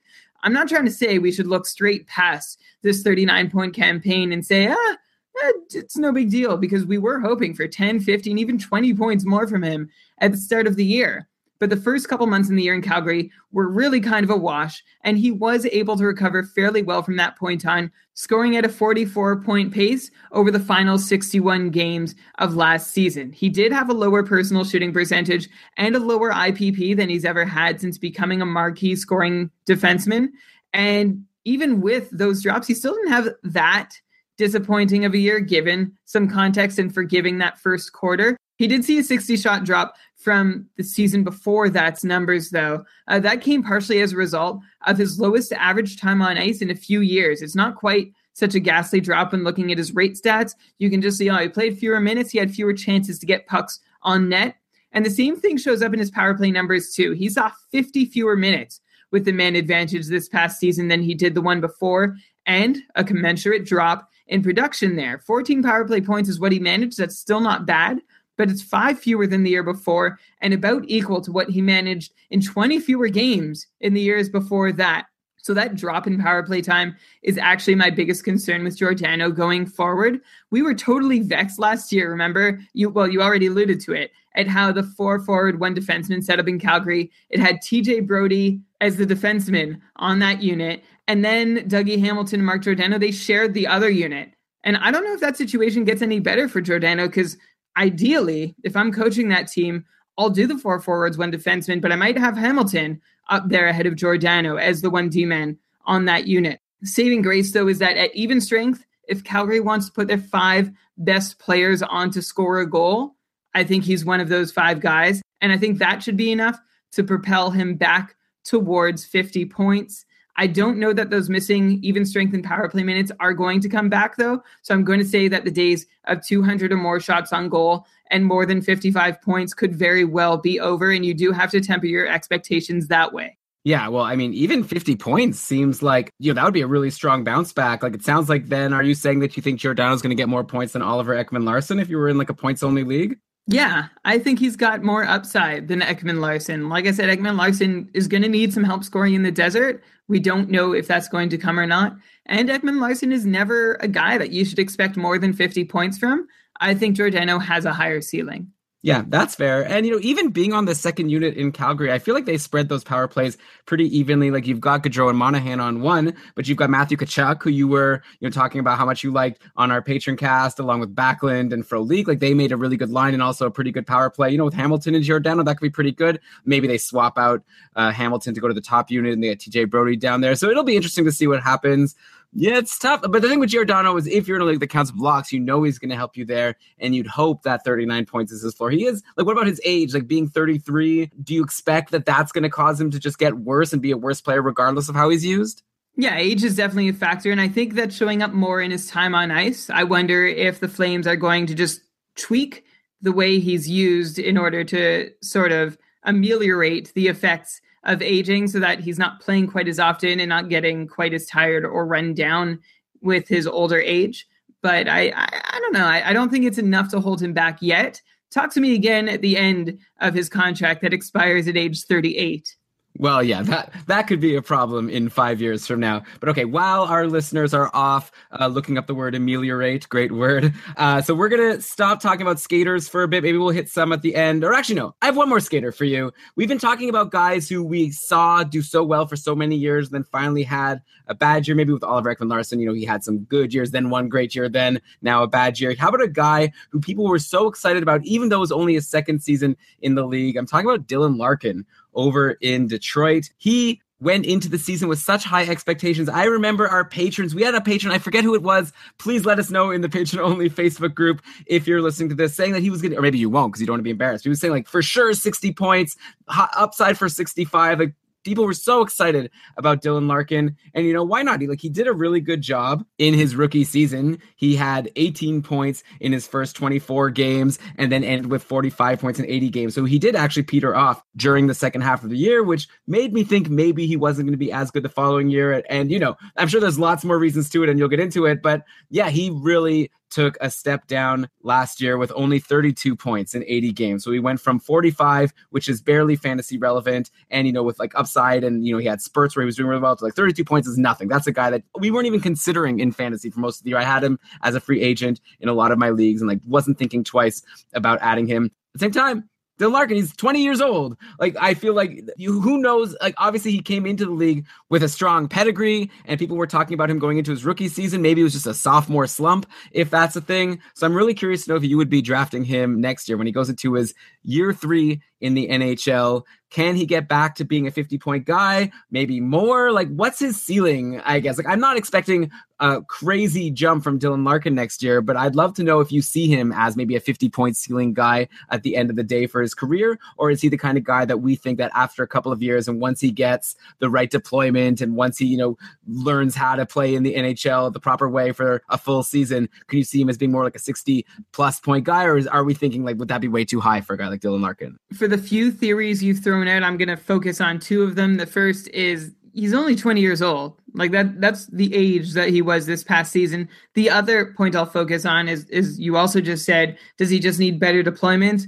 I'm not trying to say we should look straight past this 39 point campaign and say, ah, eh, it's no big deal because we were hoping for 10, 15, even 20 points more from him at the start of the year. But the first couple months in the year in Calgary were really kind of a wash, and he was able to recover fairly well from that point on, scoring at a 44 point pace over the final 61 games of last season. He did have a lower personal shooting percentage and a lower IPP than he's ever had since becoming a marquee scoring defenseman. And even with those drops, he still didn't have that disappointing of a year given some context and forgiving that first quarter. He did see a 60 shot drop from the season before that's numbers, though. Uh, that came partially as a result of his lowest average time on ice in a few years. It's not quite such a ghastly drop when looking at his rate stats. You can just see, oh, he played fewer minutes, he had fewer chances to get pucks on net. And the same thing shows up in his power play numbers, too. He saw 50 fewer minutes with the man advantage this past season than he did the one before, and a commensurate drop in production there. 14 power play points is what he managed. That's still not bad, but it's five fewer than the year before and about equal to what he managed in 20 fewer games in the years before that. So that drop in power play time is actually my biggest concern with Giordano going forward. We were totally vexed last year, remember? You well, you already alluded to it, at how the four forward, one defenseman set up in Calgary. It had TJ Brodie as the defenseman on that unit. And then Dougie Hamilton and Mark Giordano, they shared the other unit. And I don't know if that situation gets any better for Giordano because ideally, if I'm coaching that team, I'll do the four forwards, one defenseman, but I might have Hamilton up there ahead of Giordano as the one D man on that unit. Saving grace, though, is that at even strength, if Calgary wants to put their five best players on to score a goal, I think he's one of those five guys. And I think that should be enough to propel him back towards 50 points. I don't know that those missing even strength and power play minutes are going to come back, though. So I'm going to say that the days of 200 or more shots on goal and more than 55 points could very well be over. And you do have to temper your expectations that way. Yeah, well, I mean, even 50 points seems like, you know, that would be a really strong bounce back. Like, it sounds like then, are you saying that you think Giordano's going to get more points than Oliver Ekman Larsson if you were in like a points only league? Yeah, I think he's got more upside than Ekman Larsson. Like I said, Ekman Larsson is going to need some help scoring in the desert. We don't know if that's going to come or not. And Ekman Larsson is never a guy that you should expect more than 50 points from. I think Giordano has a higher ceiling. Yeah, that's fair. And you know, even being on the second unit in Calgary, I feel like they spread those power plays pretty evenly. Like you've got Gaudreau and Monahan on one, but you've got Matthew Tkachuk, who you were you know talking about how much you liked on our patron cast, along with Backlund and Frolik. Like they made a really good line and also a pretty good power play. You know, with Hamilton and Giordano, that could be pretty good. Maybe they swap out uh, Hamilton to go to the top unit and they get TJ Brodie down there. So it'll be interesting to see what happens. Yeah, it's tough. But the thing with Giordano is if you're in a league that counts blocks, you know he's going to help you there. And you'd hope that 39 points is his floor. He is, like, what about his age? Like, being 33, do you expect that that's going to cause him to just get worse and be a worse player regardless of how he's used? Yeah, age is definitely a factor. And I think that showing up more in his time on ice. I wonder if the Flames are going to just tweak the way he's used in order to sort of ameliorate the effects of aging so that he's not playing quite as often and not getting quite as tired or run down with his older age. But I, I, I don't know. I, I don't think it's enough to hold him back yet. Talk to me again at the end of his contract that expires at age 38. Well, yeah, that that could be a problem in five years from now. But okay, while our listeners are off uh, looking up the word ameliorate, great word. Uh, so we're gonna stop talking about skaters for a bit. Maybe we'll hit some at the end. Or actually, no, I have one more skater for you. We've been talking about guys who we saw do so well for so many years, and then finally had a bad year. Maybe with Oliver Ekman Larsson, you know, he had some good years, then one great year, then now a bad year. How about a guy who people were so excited about, even though it was only his second season in the league? I'm talking about Dylan Larkin over in Detroit. He went into the season with such high expectations. I remember our patrons, we had a patron, I forget who it was. Please let us know in the patron only Facebook group if you're listening to this, saying that he was going to, or maybe you won't because you don't want to be embarrassed. He was saying, like, for sure, 60 points, upside for 65. Like, people were so excited about Dylan Larkin. And you know, why not? He like he did a really good job in his rookie season. He had 18 points in his first 24 games and then ended with 45 points in 80 games. So he did actually peter off during the second half of the year, which made me think maybe he wasn't going to be as good the following year. And you know, I'm sure there's lots more reasons to it and you'll get into it, but yeah, he really took a step down last year with only 32 points in 80 games. So he went from 45, which is barely fantasy relevant, and you know, with like upside and you know, he had spurts where he was doing really well to like 32 points is nothing. That's a guy that we weren't even considering in fantasy for most of the year. I had him as a free agent in a lot of my leagues and like wasn't thinking twice about adding him. At the same time, Dylan Larkin, he's 20 years old. Like, I feel like you, who knows? Like, obviously, he came into the league with a strong pedigree, and people were talking about him going into his rookie season. Maybe it was just a sophomore slump, if that's a thing. So I'm really curious to know if you would be drafting him next year when he goes into his year three in the NHL. Can he get back to being a 50 point guy? Maybe more? Like, what's his ceiling? I guess. Like, I'm not expecting a crazy jump from Dylan Larkin next year, but I'd love to know if you see him as maybe a 50 point ceiling guy at the end of the day for his career, or is he the kind of guy that we think that after a couple of years and once he gets the right deployment and once he, you know, learns how to play in the NHL the proper way for a full season, can you see him as being more like a 60 plus point guy, or is, are we thinking like would that be way too high for a guy like Dylan Larkin? For the few theories you've thrown out, I'm going to focus on two of them. The first is he's only 20 years old. Like that that's the age that he was this past season. The other point I'll focus on is is you also just said, does he just need better deployment?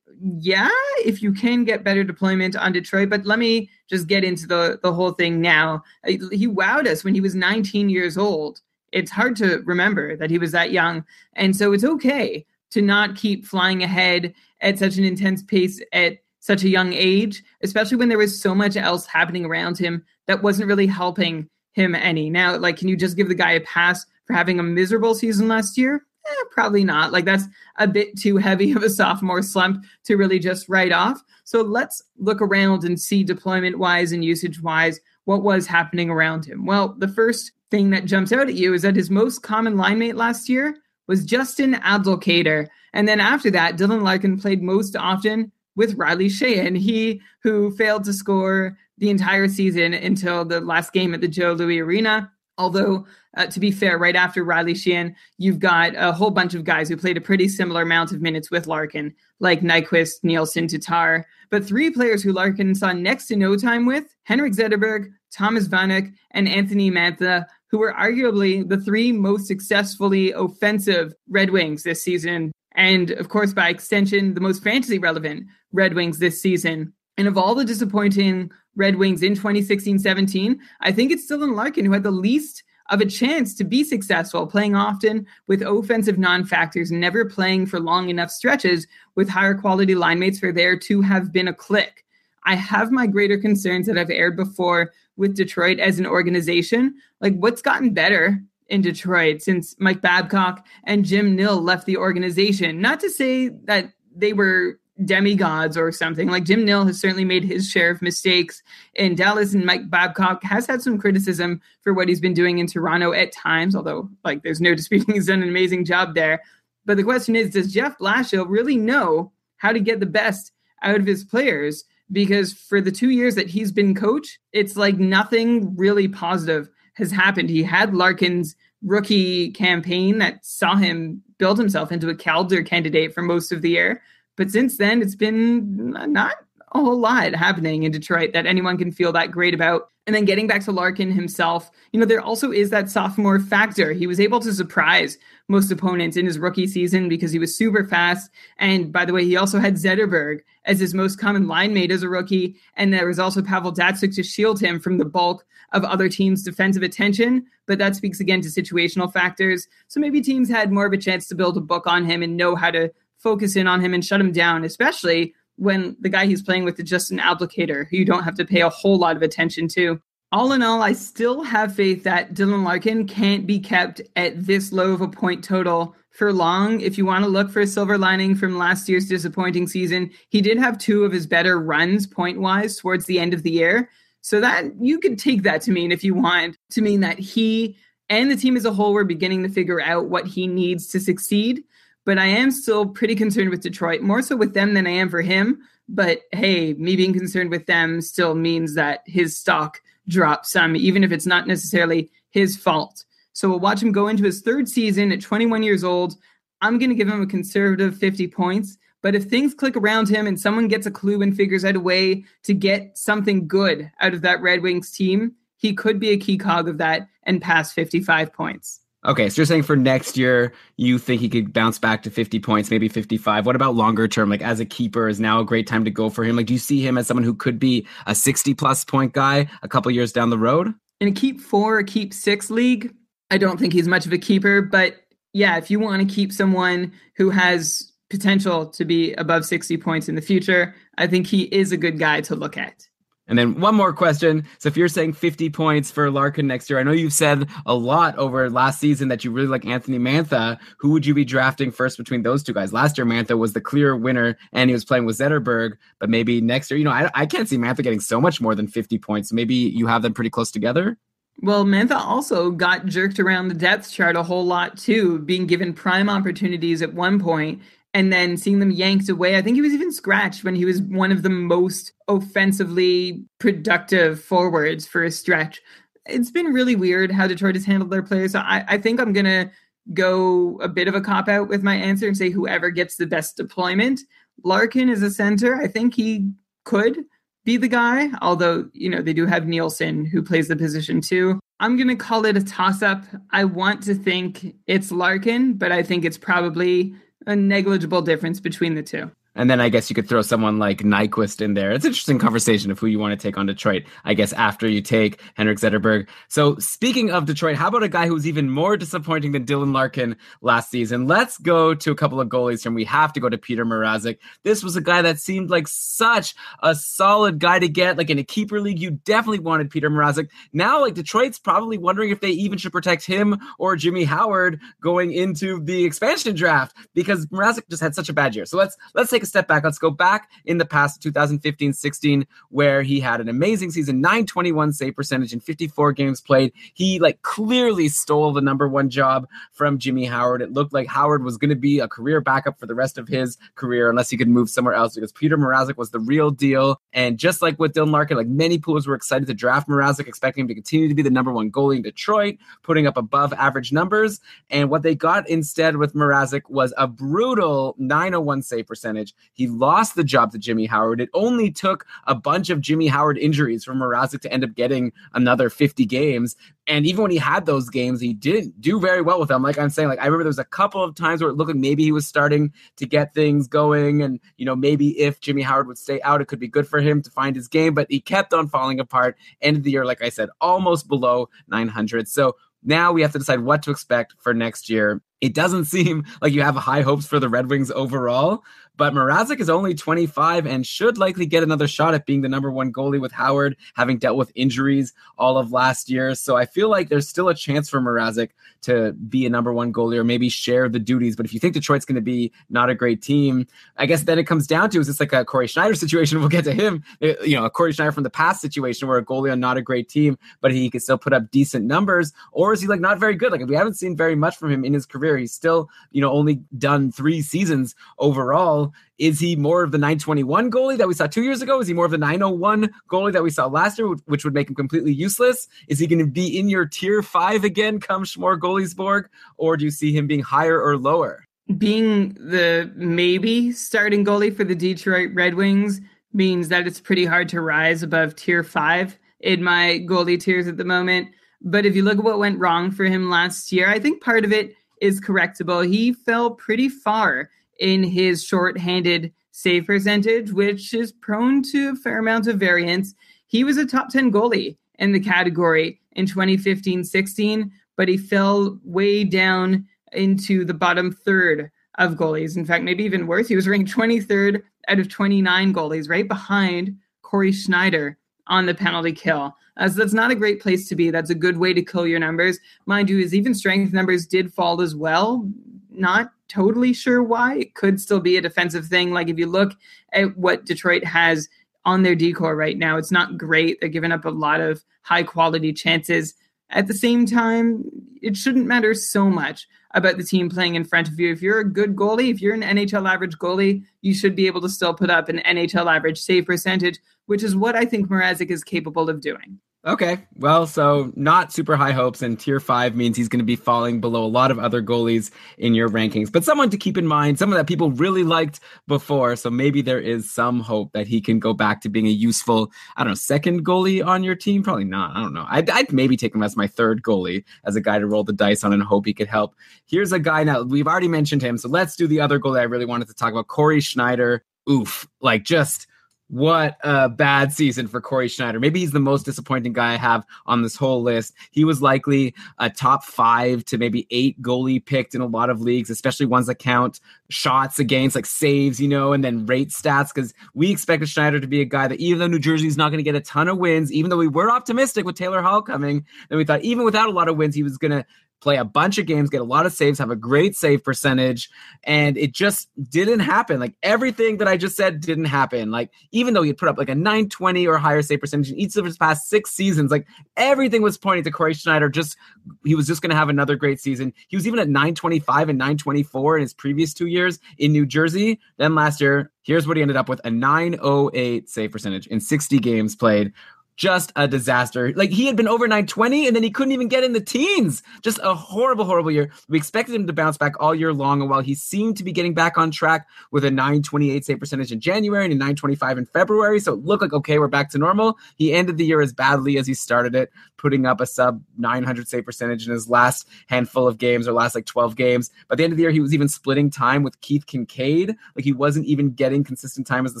Yeah, if you can get better deployment on Detroit, but let me just get into the the whole thing now. He wowed us when he was 19 years old. It's hard to remember that he was that young, and so it's okay to not keep flying ahead at such an intense pace at such a young age, especially when there was so much else happening around him that wasn't really helping him any. Now, like, can you just give the guy a pass for having a miserable season last year? Eh, probably not. Like, that's a bit too heavy of a sophomore slump to really just write off. So let's look around and see deployment wise and usage wise what was happening around him. Well, the first thing that jumps out at you is that his most common line mate last year was Justin Abdelkader. And then after that, Dylan Larkin played most often with Riley Sheahan, he who failed to score the entire season until the last game at the Joe Louis Arena. Although, uh, to be fair, right after Riley Sheahan, you've got a whole bunch of guys who played a pretty similar amount of minutes with Larkin, like Nyquist, Nielsen, Tatar. But three players who Larkin saw next to no time with Henrik Zetterberg, Thomas Vanek, and Anthony Mantha, who were arguably the three most successfully offensive Red Wings this season. And of course, by extension, the most fantasy relevant Red Wings this season. And of all the disappointing Red Wings in 2016 17, I think it's Dylan Larkin who had the least of a chance to be successful, playing often with offensive non factors, never playing for long enough stretches with higher quality line mates for there to have been a click. I have my greater concerns that I've aired before with Detroit as an organization. Like, what's gotten better in Detroit since Mike Babcock and Jim Nill left the organization? Not to say that they were demigods or something. Like Jim Nill has certainly made his share of mistakes in Dallas, and Mike Babcock has had some criticism for what he's been doing in Toronto at times, although, like, there's no [laughs] disputing he's done an amazing job there. But the question is, does Jeff Blashill really know how to get the best out of his players? Because for the two years that he's been coach, it's like nothing really positive has happened. He had Larkin's rookie campaign that saw him build himself into a Calder candidate for most of the year. But since then, it's been not a whole lot happening in Detroit that anyone can feel that great about. And then getting back to Larkin himself, you know, there also is that sophomore factor. He was able to surprise most opponents in his rookie season because he was super fast. And by the way, he also had Zetterberg as his most common line mate as a rookie. And there was also Pavel Datsyuk to shield him from the bulk of other teams' defensive attention. But that speaks again to situational factors. So maybe teams had more of a chance to build a book on him and know how to focus in on him and shut him down, especially when the guy he's playing with is Justin Abdelkader who you don't have to pay a whole lot of attention to. All in all, I still have faith that Dylan Larkin can't be kept at this low of a point total for long. If you want to look for a silver lining from last year's disappointing season, he did have two of his better runs point wise towards the end of the year. So that you could take that to mean if you want to mean that he and the team as a whole were beginning to figure out what he needs to succeed but I am still pretty concerned with Detroit, more so with them than I am for him. But hey, me being concerned with them still means that his stock drops some, even if it's not necessarily his fault. So we'll watch him go into his third season at 21 years old. I'm going to give him a conservative 50 points. But if things click around him and someone gets a clue and figures out a way to get something good out of that Red Wings team, he could be a key cog of that and pass 55 points. Okay, so you're saying for next year, you think he could bounce back to 50 points, maybe 55. What about longer term? Like as a keeper, is now a great time to go for him? Like, do you see him as someone who could be a 60 plus point guy a couple years down the road? In a keep four, a keep six league, I don't think he's much of a keeper. But yeah, if you want to keep someone who has potential to be above 60 points in the future, I think he is a good guy to look at. And then one more question. So if you're saying 50 points for Larkin next year, I know you've said a lot over last season that you really like Anthony Mantha. Who would you be drafting first between those two guys? Last year, Mantha was the clear winner and he was playing with Zetterberg. But maybe next year, you know, I, I can't see Mantha getting so much more than 50 points. Maybe you have them pretty close together. Well, Mantha also got jerked around the depth chart a whole lot too, being given prime opportunities at one point and then seeing them yanked away. I think he was even scratched when he was one of the most offensively productive forwards for a stretch. It's been really weird how Detroit has handled their players. So I, I think I'm going to go a bit of a cop out with my answer and say whoever gets the best deployment. Larkin is a center. I think he could be the guy, although, you know, they do have Nielsen who plays the position too. I'm going to call it a toss up. I want to think it's Larkin, but I think it's probably a negligible difference between the two. And then I guess you could throw someone like Nyquist in there. It's an interesting conversation of who you want to take on Detroit, I guess, after you take Henrik Zetterberg. So speaking of Detroit, how about a guy who's even more disappointing than Dylan Larkin last season? Let's go to a couple of goalies and we have to go to Petr Mrazek. This was a guy that seemed like such a solid guy to get. Like in a keeper league, you definitely wanted Petr Mrazek. Now, like Detroit's probably wondering if they even should protect him or Jimmy Howard going into the expansion draft because Mrazek just had such a bad year. So let's let's take a step back. Let's go back in the past 2015 16, where he had an amazing season 921 save percentage in 54 games played. He like clearly stole the number one job from Jimmy Howard. It looked like Howard was going to be a career backup for the rest of his career unless he could move somewhere else because Petr Mrazek was the real deal. And just like with Dylan Larkin, like many pools were excited to draft Mrazek, expecting him to continue to be the number one goalie in Detroit, putting up above average numbers. And what they got instead with Mrazek was a brutal 901 save percentage. He lost the job to Jimmy Howard. It only took a bunch of Jimmy Howard injuries for Mrazek to end up getting another 50 games. And even when he had those games, he didn't do very well with them. Like I'm saying, like I remember there was a couple of times where it looked like maybe he was starting to get things going. And, you know, maybe if Jimmy Howard would stay out, it could be good for him to find his game. But he kept on falling apart. End of the year, like I said, almost below 900. So now we have to decide what to expect for next year. It doesn't [laughs] seem like you have high hopes for the Red Wings overall, but Mrazek is only 25 and should likely get another shot at being the number one goalie with Howard having dealt with injuries all of last year. So I feel like there's still a chance for Mrazek to be a number one goalie or maybe share the duties. But if you think Detroit's going to be not a great team, I guess then it comes down to is this like a Cory Schneider [laughs] situation? We'll get to him. Uh, you know, a Cory Schneider from the past situation where a goalie on not a great team, but he can still put up decent numbers, or is he like not very good? Like we haven't seen very much from him in his career. He's still you know only done three seasons overall. Is he more of the 921 goalie that we saw two years ago? Is he more of the 901 goalie that we saw last year, which would make him completely useless? Is he going to be in your tier five again come Schmore Goaliesborg? Or do you see him being higher or lower? Being the maybe starting goalie for the Detroit Red Wings means that it's pretty hard to rise above tier five in my goalie tiers at the moment. But if you look at what went wrong for him last year, I think part of it is correctable. He fell pretty far in his short-handed save percentage, which is prone to a fair amount of variance. He was a top 10 goalie in the category in 2015 16, but he fell way down into the bottom third of goalies. In fact, maybe even worse, he was ranked 23rd out of 29 goalies, right behind Cory Schneider on the penalty kill. Uh, so that's not a great place to be. That's a good way to kill your numbers. Mind you, his even strength numbers did fall as well. Not totally sure why. It could still be a defensive thing. Like if you look at what Detroit has on their D corps right now, it's not great. They're giving up a lot of high quality chances. At the same time, it shouldn't matter so much about the team playing in front of you. If you're a good goalie, if you're an NHL average goalie, you should be able to still put up an NHL average save percentage, which is what I think Mrazek is capable of doing. Okay. Well, so not super high hopes, and tier five means he's going to be falling below a lot of other goalies in your rankings, but someone to keep in mind, someone that people really liked before. So maybe there is some hope that he can go back to being a useful, I don't know, second goalie on your team. Probably not. I don't know. I'd, I'd maybe take him as my third goalie as a guy to roll the dice on and hope he could help. Here's a guy now, we've already mentioned him. So let's do the other goalie I really wanted to talk about Cory Schneider. Oof. Like just what a bad season for Cory Schneider. Maybe he's the most disappointing guy I have on this whole list. He was likely a top five to maybe eight goalie picked in a lot of leagues, especially ones that count shots against, like saves, you know, and then rate stats. Because we expected Schneider to be a guy that even though New Jersey's not going to get a ton of wins, even though we were optimistic with Taylor Hall coming, and we thought even without a lot of wins, he was going to play a bunch of games, get a lot of saves, have a great save percentage. And it just didn't happen. Like everything that I just said didn't happen. Like even though he put up like a 920 or higher save percentage in each of his past six seasons, like everything was pointing to Cory Schneider. Just he was just going to have another great season. He was even at 925 and 924 in his previous two years in New Jersey. Then last year, here's what he ended up with a 908 save percentage in 60 games played just a disaster. Like he had been over 920 and then he couldn't even get in the teens. Just a horrible, horrible year. We expected him to bounce back all year long. And while he seemed to be getting back on track with a 928 save percentage in January and a 925 in February, so it looked like, okay, we're back to normal. He ended the year as badly as he started it, putting up a sub 900 save percentage in his last handful of games or last like 12 games. By the end of the year, he was even splitting time with Keith Kinkaid. Like he wasn't even getting consistent time as the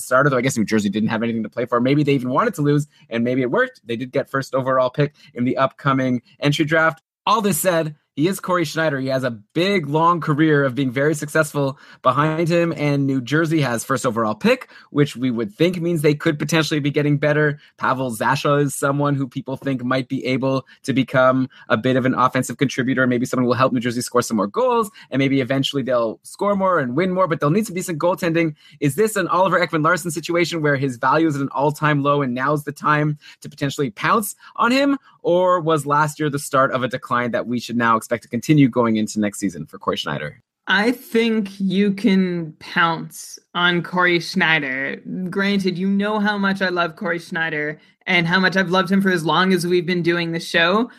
starter, though I guess New Jersey didn't have anything to play for. Maybe they even wanted to lose and maybe it worked. They did get first overall pick in the upcoming entry draft. All this said, he is Cory Schneider. He has a big, long career of being very successful behind him, and New Jersey has first overall pick, which we would think means they could potentially be getting better. Pavel Zacha is someone who people think might be able to become a bit of an offensive contributor. Maybe someone will help New Jersey score some more goals, and maybe eventually they'll score more and win more, but they'll need some decent goaltending. Is this an Oliver Ekman-Larsson situation where his value is at an all-time low and now's the time to potentially pounce on him? Or was last year the start of a decline that we should now expect to continue going into next season for Cory Schneider? I think you can pounce on Cory Schneider. Granted, you know how much I love Cory Schneider and how much I've loved him for as long as we've been doing the show.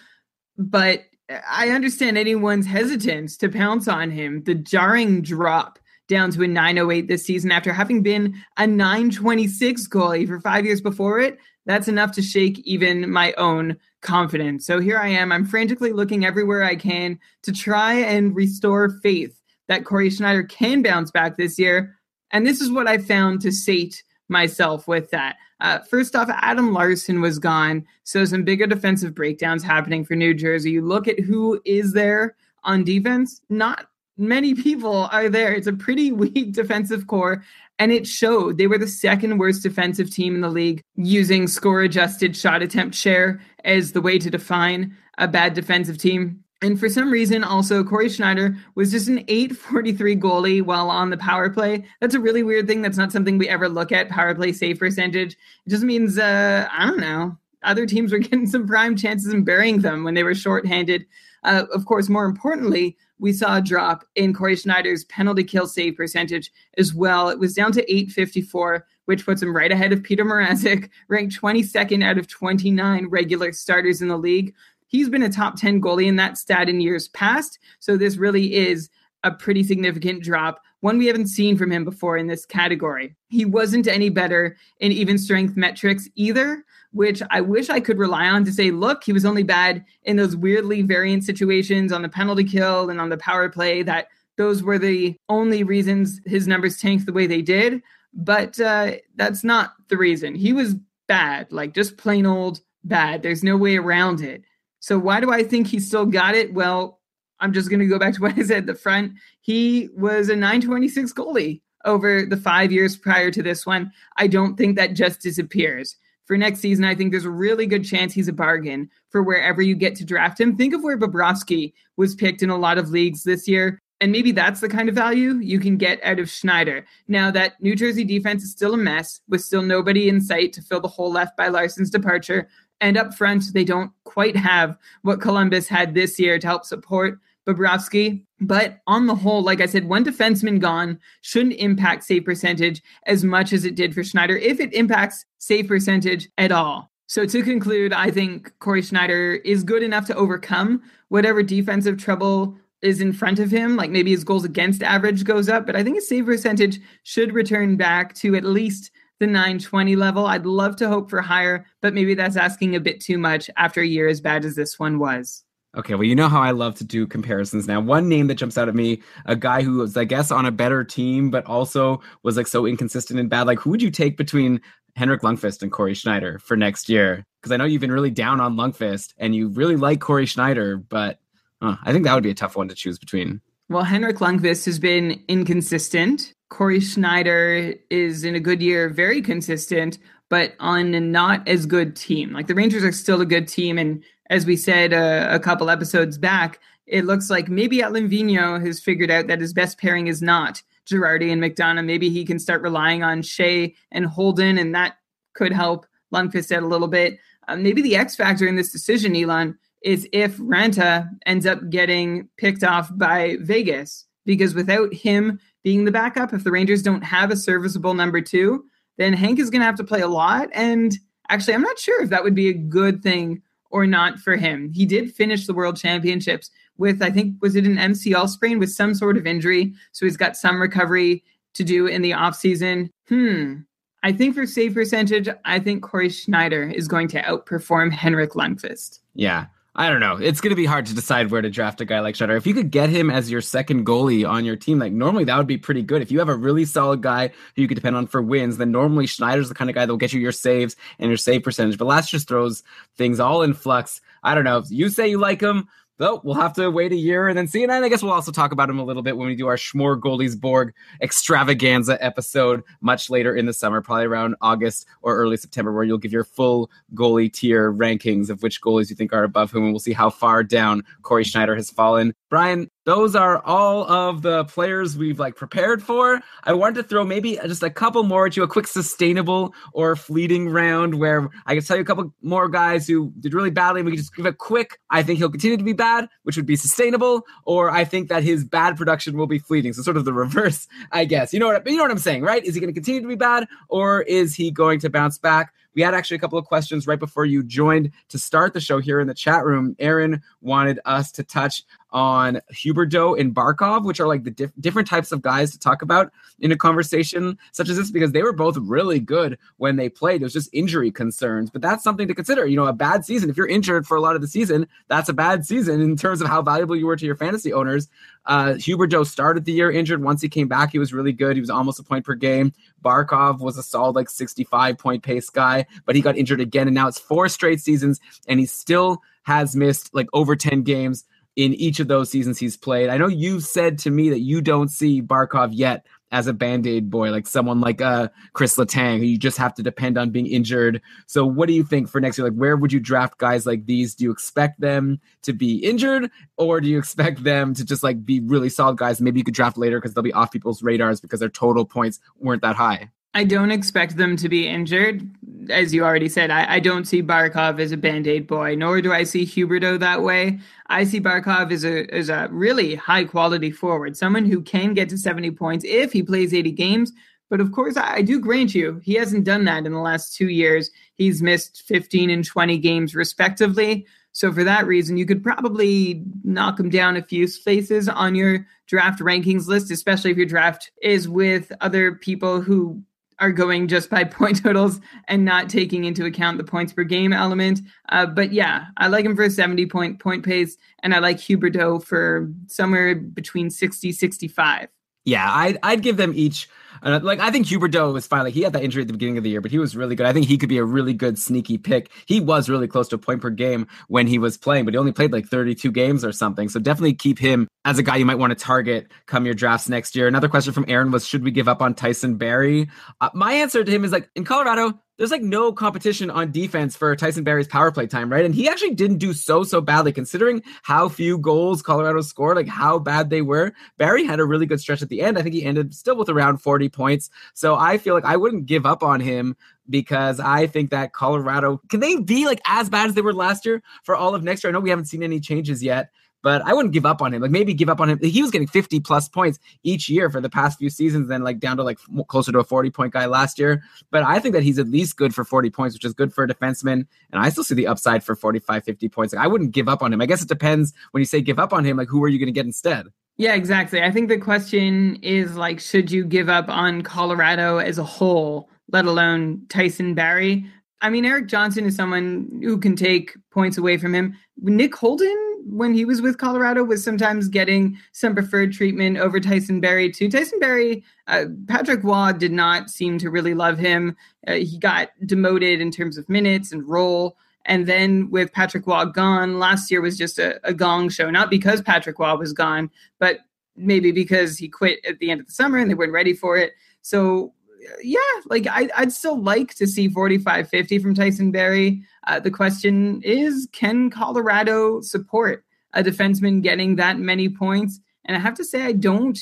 But I understand anyone's hesitance to pounce on him. The jarring drop down to a 908 this season after having been a 926 goalie for five years before it, that's enough to shake even my own confidence. So here I am. I'm frantically looking everywhere I can to try and restore faith that Cory Schneider can bounce back this year. And this is what I found to sate myself with that. Uh, first off, Adam Larsson was gone. So some bigger defensive breakdowns happening for New Jersey. You look at who is there on defense, not many people are there. It's a pretty [laughs] weak defensive core. And it showed they were the second worst defensive team in the league using score adjusted shot attempt share as the way to define a bad defensive team. And for some reason, also, Cory Schneider was just an 843 goalie while on the power play. That's a really weird thing. That's not something we ever look at, power play save percentage. It just means, uh, I don't know, other teams were [laughs] getting some prime chances and burying them when they were shorthanded. Uh, of course, more importantly, we saw a drop in Cory Schneider's penalty kill save percentage as well. It was down to 854, which puts him right ahead of Petr Mrazek, ranked 22nd out of 29 regular starters in the league. He's been a top 10 goalie in that stat in years past. So this really is a pretty significant drop, one we haven't seen from him before in this category. He wasn't any better in even strength metrics either which I wish I could rely on to say, look, he was only bad in those weirdly variant situations on the penalty kill and on the power play, that those were the only reasons his numbers tanked the way they did. But uh, that's not the reason. He was bad, like just plain old bad. There's no way around it. So why do I think he still got it? Well, I'm just going to go back to what I said the front. He was a 926 goalie over the five years prior to this one. I don't think that just disappears for next season, I think there's a really good chance he's a bargain for wherever you get to draft him. Think of where Bobrovsky was picked in a lot of leagues this year. And maybe that's the kind of value you can get out of Schneider. Now that New Jersey defense is still a mess, with still nobody in sight to fill the hole left by Larsson's departure. And up front, they don't quite have what Columbus had this year to help support Bobrovsky. But on the whole, like I said, one defenseman gone shouldn't impact save percentage as much as it did for Schneider, if it impacts save percentage at all. So to conclude, I think Cory Schneider is good enough to overcome whatever defensive trouble is in front of him. Like maybe his goals against average goes up, but I think his save percentage should return back to at least the 920 level. I'd love to hope for higher, but maybe that's asking a bit too much after a year as bad as this one was. Okay, well, you know how I love to do comparisons now. One name that jumps out at me, a guy who was, I guess, on a better team, but also was like so inconsistent and bad. Like, who would you take between Henrik Lundqvist and Cory Schneider for next year? Because I know you've been really down on Lundqvist and you really like Cory Schneider, but uh, I think that would be a tough one to choose between. Well, Henrik Lundqvist has been inconsistent. Cory Schneider is in a good year, very consistent, but on a not as good team. Like the Rangers are still a good team, and as we said uh, a couple episodes back, it looks like maybe Alain Vigneault has figured out that his best pairing is not Girardi and McDonagh. Maybe he can start relying on Skjei and Holden, and that could help Lundqvist out a little bit. Uh, maybe the X factor in this decision, Elon, is if Raanta ends up getting picked off by Vegas, because without him being the backup, if the Rangers don't have a serviceable number two, then Hank is going to have to play a lot. And actually, I'm not sure if that would be a good thing or not for him. He did finish the World Championships with, I think, was it an MCL sprain with some sort of injury? So he's got some recovery to do in the offseason. Hmm. I think for save percentage, I think Cory Schneider is going to outperform Henrik Lundqvist. Yeah. I don't know. It's going to be hard to decide where to draft a guy like Schneider. If you could get him as your second goalie on your team, like normally that would be pretty good. If you have a really solid guy who you could depend on for wins, then normally Schneider's the kind of guy that will get you your saves and your save percentage. But last just throws things all in flux. I don't know. You say you like him, so we'll have to wait a year and then see. And I guess we'll also talk about him a little bit when we do our Schmore Goldies Borg extravaganza episode much later in the summer, probably around August or early September, where you'll give your full goalie tier rankings of which goalies you think are above whom, and we'll see how far down Cory Schneider has fallen. Brian, those are all of the players we've like prepared for. I wanted to throw maybe just a couple more you, a quick sustainable or fleeting round where I can tell you a couple more guys who did really badly. We can just give a quick, I think he'll continue to be bad, which would be sustainable, or I think that his bad production will be fleeting. So sort of the reverse, I guess. You know what you know what I'm saying, right? Is he going to continue to be bad or is he going to bounce back? We had actually a couple of questions right before you joined to start the show here in the chat room. Aaron wanted us to touch on Huberdeau and Barkov, which are like the diff- different types of guys to talk about in a conversation such as this, because they were both really good when they played. There's just injury concerns, but that's something to consider. You know, a bad season, if you're injured for a lot of the season, that's a bad season in terms of how valuable you were to your fantasy owners. Uh, Huberdeau started the year injured. Once he came back, he was really good. He was almost a point per game. Barkov was a solid, like 65 point pace guy, but he got injured again. And now it's four straight seasons, and he still has missed like over 10 games in each of those seasons he's played. I know you've said to me that you don't see Barkov yet as a band-aid boy, like someone like uh Chris Letang, who you just have to depend on being injured. So what do you think for next year? Like where would you draft guys like these? Do you expect them to be injured or do you expect them to just like be really solid guys? Maybe you could draft later because they'll be off people's radars because their total points weren't that high. I don't expect them to be injured. As you already said, I, I don't see Barkov as a band aid boy, nor do I see Huberdeau that way. I see Barkov as a, as a really high quality forward, someone who can get to 70 points if he plays 80 games. But of course, I, I do grant you, he hasn't done that in the last two years. He's missed 15 and 20 games, respectively. So for that reason, you could probably knock him down a few spaces on your draft rankings list, especially if your draft is with other people who are going just by [laughs] point totals and not taking into account the points per game element. Uh, but yeah, I like him for a 70 point point pace, and I like Huberdeau for somewhere between 60 65. Yeah, I'd, I'd give them each uh, like I think Huberdeau was fine. Like he had that injury at the beginning of the year, but he was really good. I think he could be a really good sneaky pick. He was really close to a point per game when he was playing, but he only played like 32 games or something. So definitely keep him as a guy you might want to target come your drafts next year. Another question from Aaron was, should we give up on Tyson Barrie? Uh, my answer to him is like in Colorado, there's like no competition on defense for Tyson Barrie's power play time, right? And he actually didn't do so so badly considering how few goals Colorado scored, like how bad they were. Barrie had a really good stretch at the end. I think he ended still with around 40 points. So I feel like I wouldn't give up on him because I think that Colorado can they be like as bad as they were last year for all of next year? I know we haven't seen any changes yet, but I wouldn't give up on him. Like maybe give up on him. He was getting 50 plus points each year for the past few seasons, then like down to like closer to a 40 point guy last year. But I think that he's at least good for 40 points, which is good for a defenseman. And I still see the upside for 45, 50 points. Like I wouldn't give up on him. I guess it depends when you say give up on him, like who are you going to get instead? Yeah, exactly. I think the question is like, should you give up on Colorado as a whole, let alone Tyson Barrie? I mean, Erik Johnson is someone who can take points away from him. Nick Holden, when he was with Colorado, was sometimes getting some preferred treatment over Tyson Barrie too. Tyson Barrie, uh, Patrick Roy did not seem to really love him. Uh, he got demoted in terms of minutes and role. And then with Patrick Roy gone, last year was just a, a gong show, not because Patrick Roy was gone, but maybe because he quit at the end of the summer and they weren't ready for it. So yeah, like I, would still like to see 45 50 from Tyson Barrie. Uh, the question is can Colorado support a defenseman getting that many points? And I have to say, I don't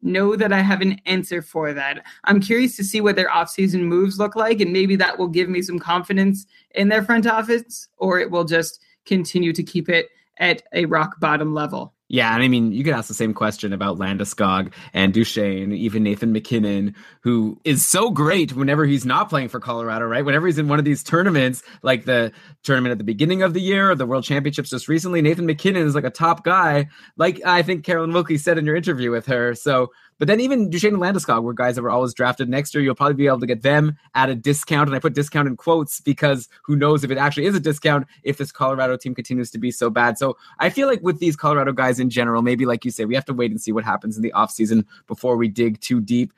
know that I have an answer for that. I'm curious to see what their offseason moves look like, and maybe that will give me some confidence in their front office, or it will just continue to keep it at a rock bottom level. Yeah, and I mean, you could ask the same question about Landeskog and Duchene, even Nathan MacKinnon, who is so great whenever he's not playing for Colorado, right? Whenever he's in one of these tournaments, like the tournament at the beginning of the year or the World Championships just recently, Nathan MacKinnon is like a top guy, like I think Carolyn Wilkie said in your interview with her. So but then even Duchene and Landeskog were guys that were always drafted next year. You'll probably be able to get them at a discount. And I put discount in quotes because who knows if it actually is a discount if this Colorado team continues to be so bad. So I feel like with these Colorado guys in general, maybe like you say, we have to wait and see what happens in the offseason before we dig too deep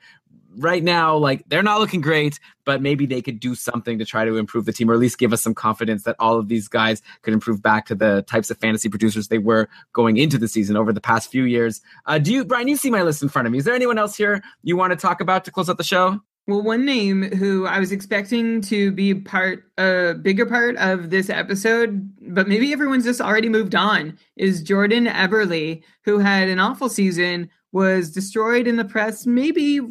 right now, like they're not looking great, but maybe they could do something to try to improve the team or at least give us some confidence that all of these guys could improve back to the types of fantasy producers they were going into the season over the past few years. Uh, do you, Brian, you see my list in front of me. Is there anyone else here you want to talk about to close out the show? Well, one name who I was expecting to be part a bigger part of this episode, but maybe everyone's just already moved on, is Jordan Eberle, who had an awful season, was destroyed in the press, maybe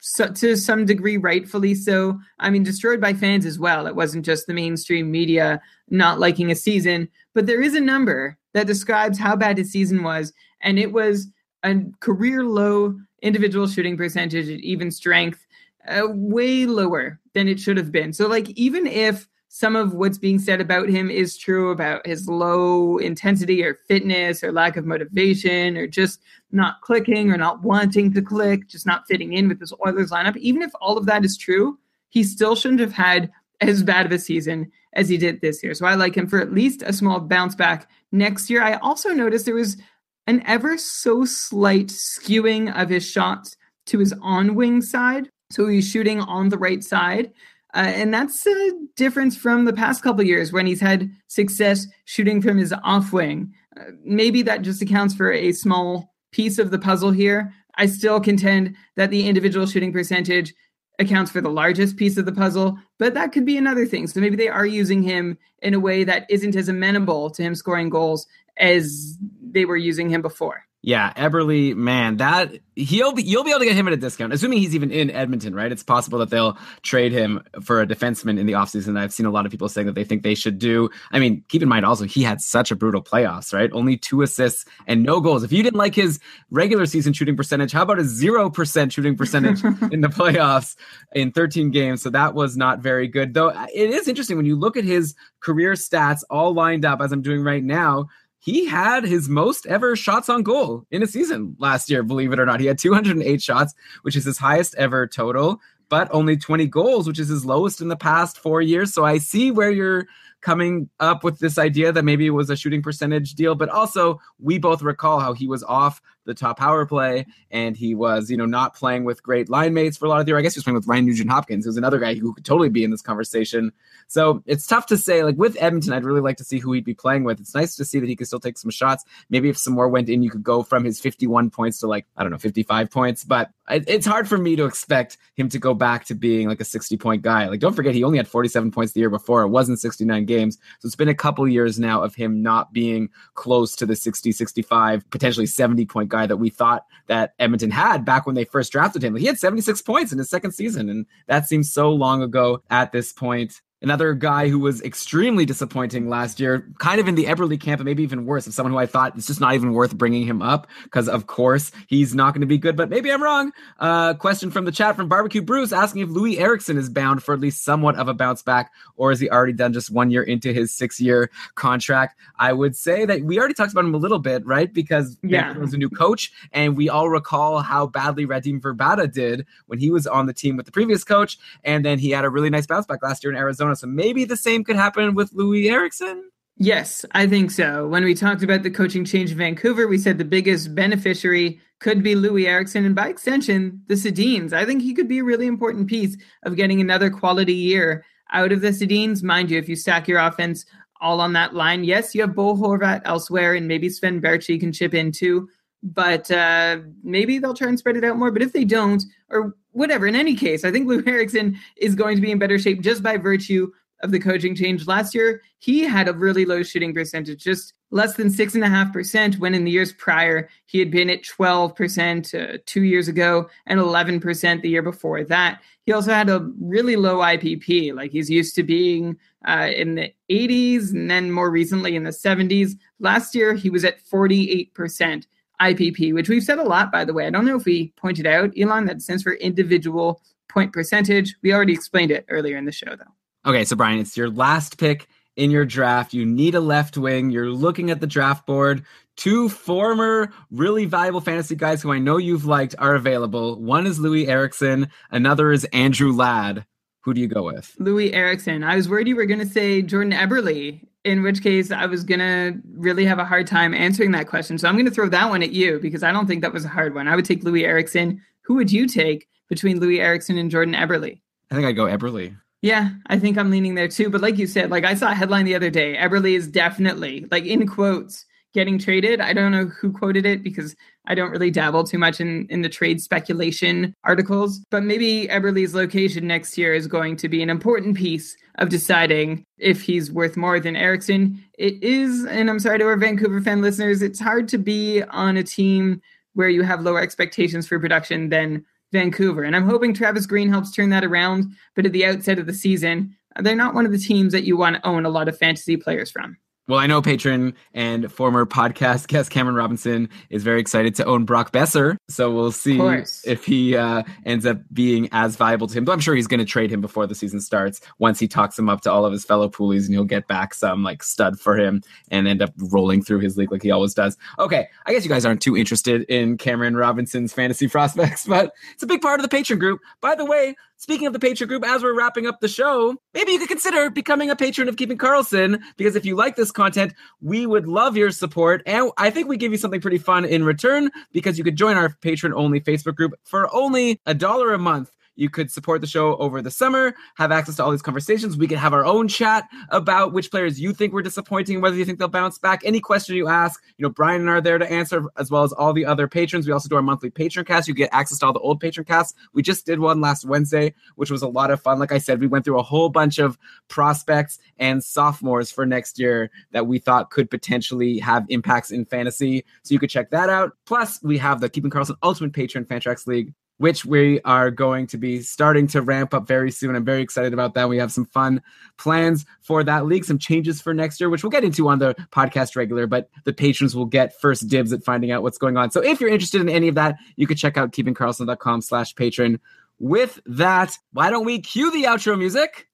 so, to some degree, rightfully so. I mean, destroyed by fans as well. It wasn't just the mainstream media not liking a season, but there is a number that describes how bad his season was, and it was a career low individual shooting percentage at even strength, uh, way lower than it should have been. So, like, even if some of what's being said about him is true about his low intensity or fitness or lack of motivation or just not clicking or not wanting to click, just not fitting in with this Oilers lineup. Even if all of that is true, he still shouldn't have had as bad of a season as he did this year. So I like him for at least a small bounce back next year. I also noticed there was an ever so slight skewing of his shots to his on wing side. So he's shooting on the right side. Uh, and that's a difference from the past couple years when he's had success shooting from his off wing. Uh, maybe that just accounts for a small piece of the puzzle here. I still contend that the individual shooting percentage accounts for the largest piece of the puzzle, but that could be another thing. So maybe they are using him in a way that isn't as amenable to him scoring goals as they were using him before. Yeah, Eberle, man, that he'll be you'll be able to get him at a discount, assuming he's even in Edmonton, right? It's possible that they'll trade him for a defenseman in the offseason. I've seen a lot of people saying that they think they should do. I mean, keep in mind also he had such a brutal playoffs, right? Only two assists and no goals. If you didn't like his regular season shooting percentage, how about a zero percent shooting percentage [laughs] in the playoffs in 13 games? So that was not very good. Though it is interesting when you look at his career stats all lined up as I'm doing right now he had his most ever shots on goal in a season last year, believe it or not. He had 208 shots, which is his highest ever total, but only 20 goals, which is his lowest in the past four years. So I see where you're coming up with this idea that maybe it was a shooting percentage deal, but also we both recall how he was off the top power play and he was, you know, not playing with great line mates for a lot of the year. I guess he was playing with Ryan Nugent Hopkins, who's another guy who could totally be in this conversation. So it's tough to say. Like with Edmonton, I'd really like to see who he'd be playing with. It's nice to see that he could still take some shots. Maybe if some more went in, you could go from his 51 points to like, I don't know, 55 points. But it's hard for me to expect him to go back to being like a 60 point guy. Like, don't forget, he only had 47 points the year before. It wasn't 69 games. So it's been a couple years now of him not being close to the 60, 65, potentially 70 point guy that we thought that Edmonton had back when they first drafted him. He had 76 points in his second season, and that seems so long ago at this point. Another guy who was extremely disappointing last year, kind of in the Eberle camp, and maybe even worse, of someone who I thought it's just not even worth bringing him up because, of course, he's not going to be good. But maybe I'm wrong. Uh, question from the chat from Barbecue Bruce asking if Loui Eriksson is bound for at least somewhat of a bounce back, or is he already done just one year into his six year contract? I would say that we already talked about him a little bit, right? Because Yeah. he was a new coach, and we all recall how badly Radim Vrbata did when he was on the team with the previous coach, and then he had a really nice bounce back last year in Arizona. So maybe the same could happen with Loui Eriksson. Yes, I think so. When we talked about the coaching change in Vancouver, we said the biggest beneficiary could be Loui Eriksson, and by extension, the Sedins. I think he could be a really important piece of getting another quality year out of the Sedins. Mind you, if you stack your offense all on that line, yes, you have Bo Horvat elsewhere, and maybe Sven Baertschi can chip in too. But uh, maybe they'll try and spread it out more. But if they don't, or whatever, in any case, I think Lou Eriksson is going to be in better shape just by virtue of the coaching change last year, he had a really low shooting percentage, just less than six and a half percent. When in the years prior, he had been at twelve percent uh, two years ago and eleven percent the year before that. He also had a really low IPP, like he's used to being uh, in the 80s and then more recently in the 70s. Last year, he was at 48 percent. IPP, which we've said a lot, by the way. I don't know if we pointed out, Elon, that stands for individual point percentage. We already explained it earlier in the show, though. Okay, so Brian, it's your last pick in your draft. You need a left wing. You're looking at the draft board. Two former, really valuable fantasy guys who I know you've liked are available. One is Loui Eriksson, another is Andrew Ladd. Who do you go with? Loui Eriksson. I was worried you were going to say Jordan Eberle, in which case I was going to really have a hard time answering that question. So I'm going to throw that one at you because I don't think that was a hard one. I would take Loui Eriksson. Who would you take between Loui Eriksson and Jordan Eberle? I think I'd go Eberle. Yeah, I think I'm leaning there too. But like you said, like I saw a headline the other day, Eberle is definitely, like in quotes, getting traded. I don't know who quoted it because I don't really dabble too much in, in the trade speculation articles. But maybe Eberle's location next year is going to be an important piece of deciding if he's worth more than Eriksson. It is, and I'm sorry to our Vancouver fan listeners, it's hard to be on a team where you have lower expectations for production than Vancouver. And I'm hoping Travis Green helps turn that around. But at the outset of the season, they're not one of the teams that you want to own a lot of fantasy players from. Well, I know patron and former podcast guest Cameron Robinson is very excited to own Brock Boeser. So we'll see if he uh, ends up being as valuable to him. But I'm sure he's going to trade him before the season starts once he talks him up to all of his fellow poolies and he'll get back some like stud for him and end up rolling through his league like he always does. Okay, I guess you guys aren't too interested in Cameron Robinson's fantasy [laughs] prospects, but it's a big part of the patron group. By the way, Speaking of the patron group, as we're wrapping up the show, maybe you could consider becoming a patron of Keeping Karlsson because if you like this content, we would love your support. And I think we give you something pretty fun in return because you could join our patron only Facebook group for only a dollar a month. You could support the show over the summer, have access to all these conversations. We could have our own chat about which players you think were disappointing, whether you think they'll bounce back. Any question you ask, you know, Brian and I are there to answer, as well as all the other patrons. We also do our monthly patron cast. You get access to all the old patron casts. We just did one last Wednesday, which was a lot of fun. Like I said, we went through a whole bunch of prospects and sophomores for next year that we thought could potentially have impacts in fantasy. So you could check that out. Plus, we have the Keeping Karlsson Ultimate Patron Fantrax League which we are going to be starting to ramp up very soon. I'm very excited about that. We have some fun plans for that league, some changes for next year, which we'll get into on the podcast regular, but the patrons will get first dibs at finding out what's going on. So if you're interested in any of that, you can check out keepingkarlsson.com slash patron. With that, why don't we cue the outro music?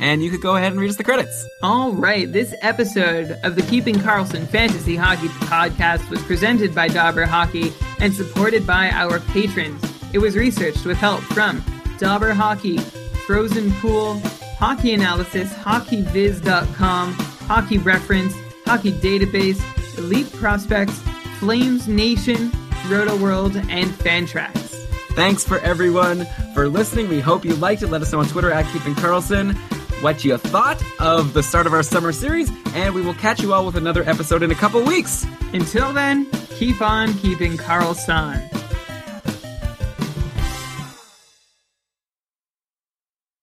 And you could go ahead and read us the credits. All right, this episode of the Keeping Karlsson Fantasy Hockey Podcast was presented by Dobber Hockey and supported by our patrons. It was researched with help from Dobber Hockey, Frozen Pool, Hockey Analysis, HockeyViz.com, Hockey Reference, Hockey Database, Elite Prospects, Flames Nation, Roto World, and Fantrax. Thanks for everyone for listening. We hope you liked it. Let us know on Twitter at Keeping Karlsson what you thought of the start of our summer series, and we will catch you all with another episode in a couple weeks. Until then, keep on keeping Karlsson.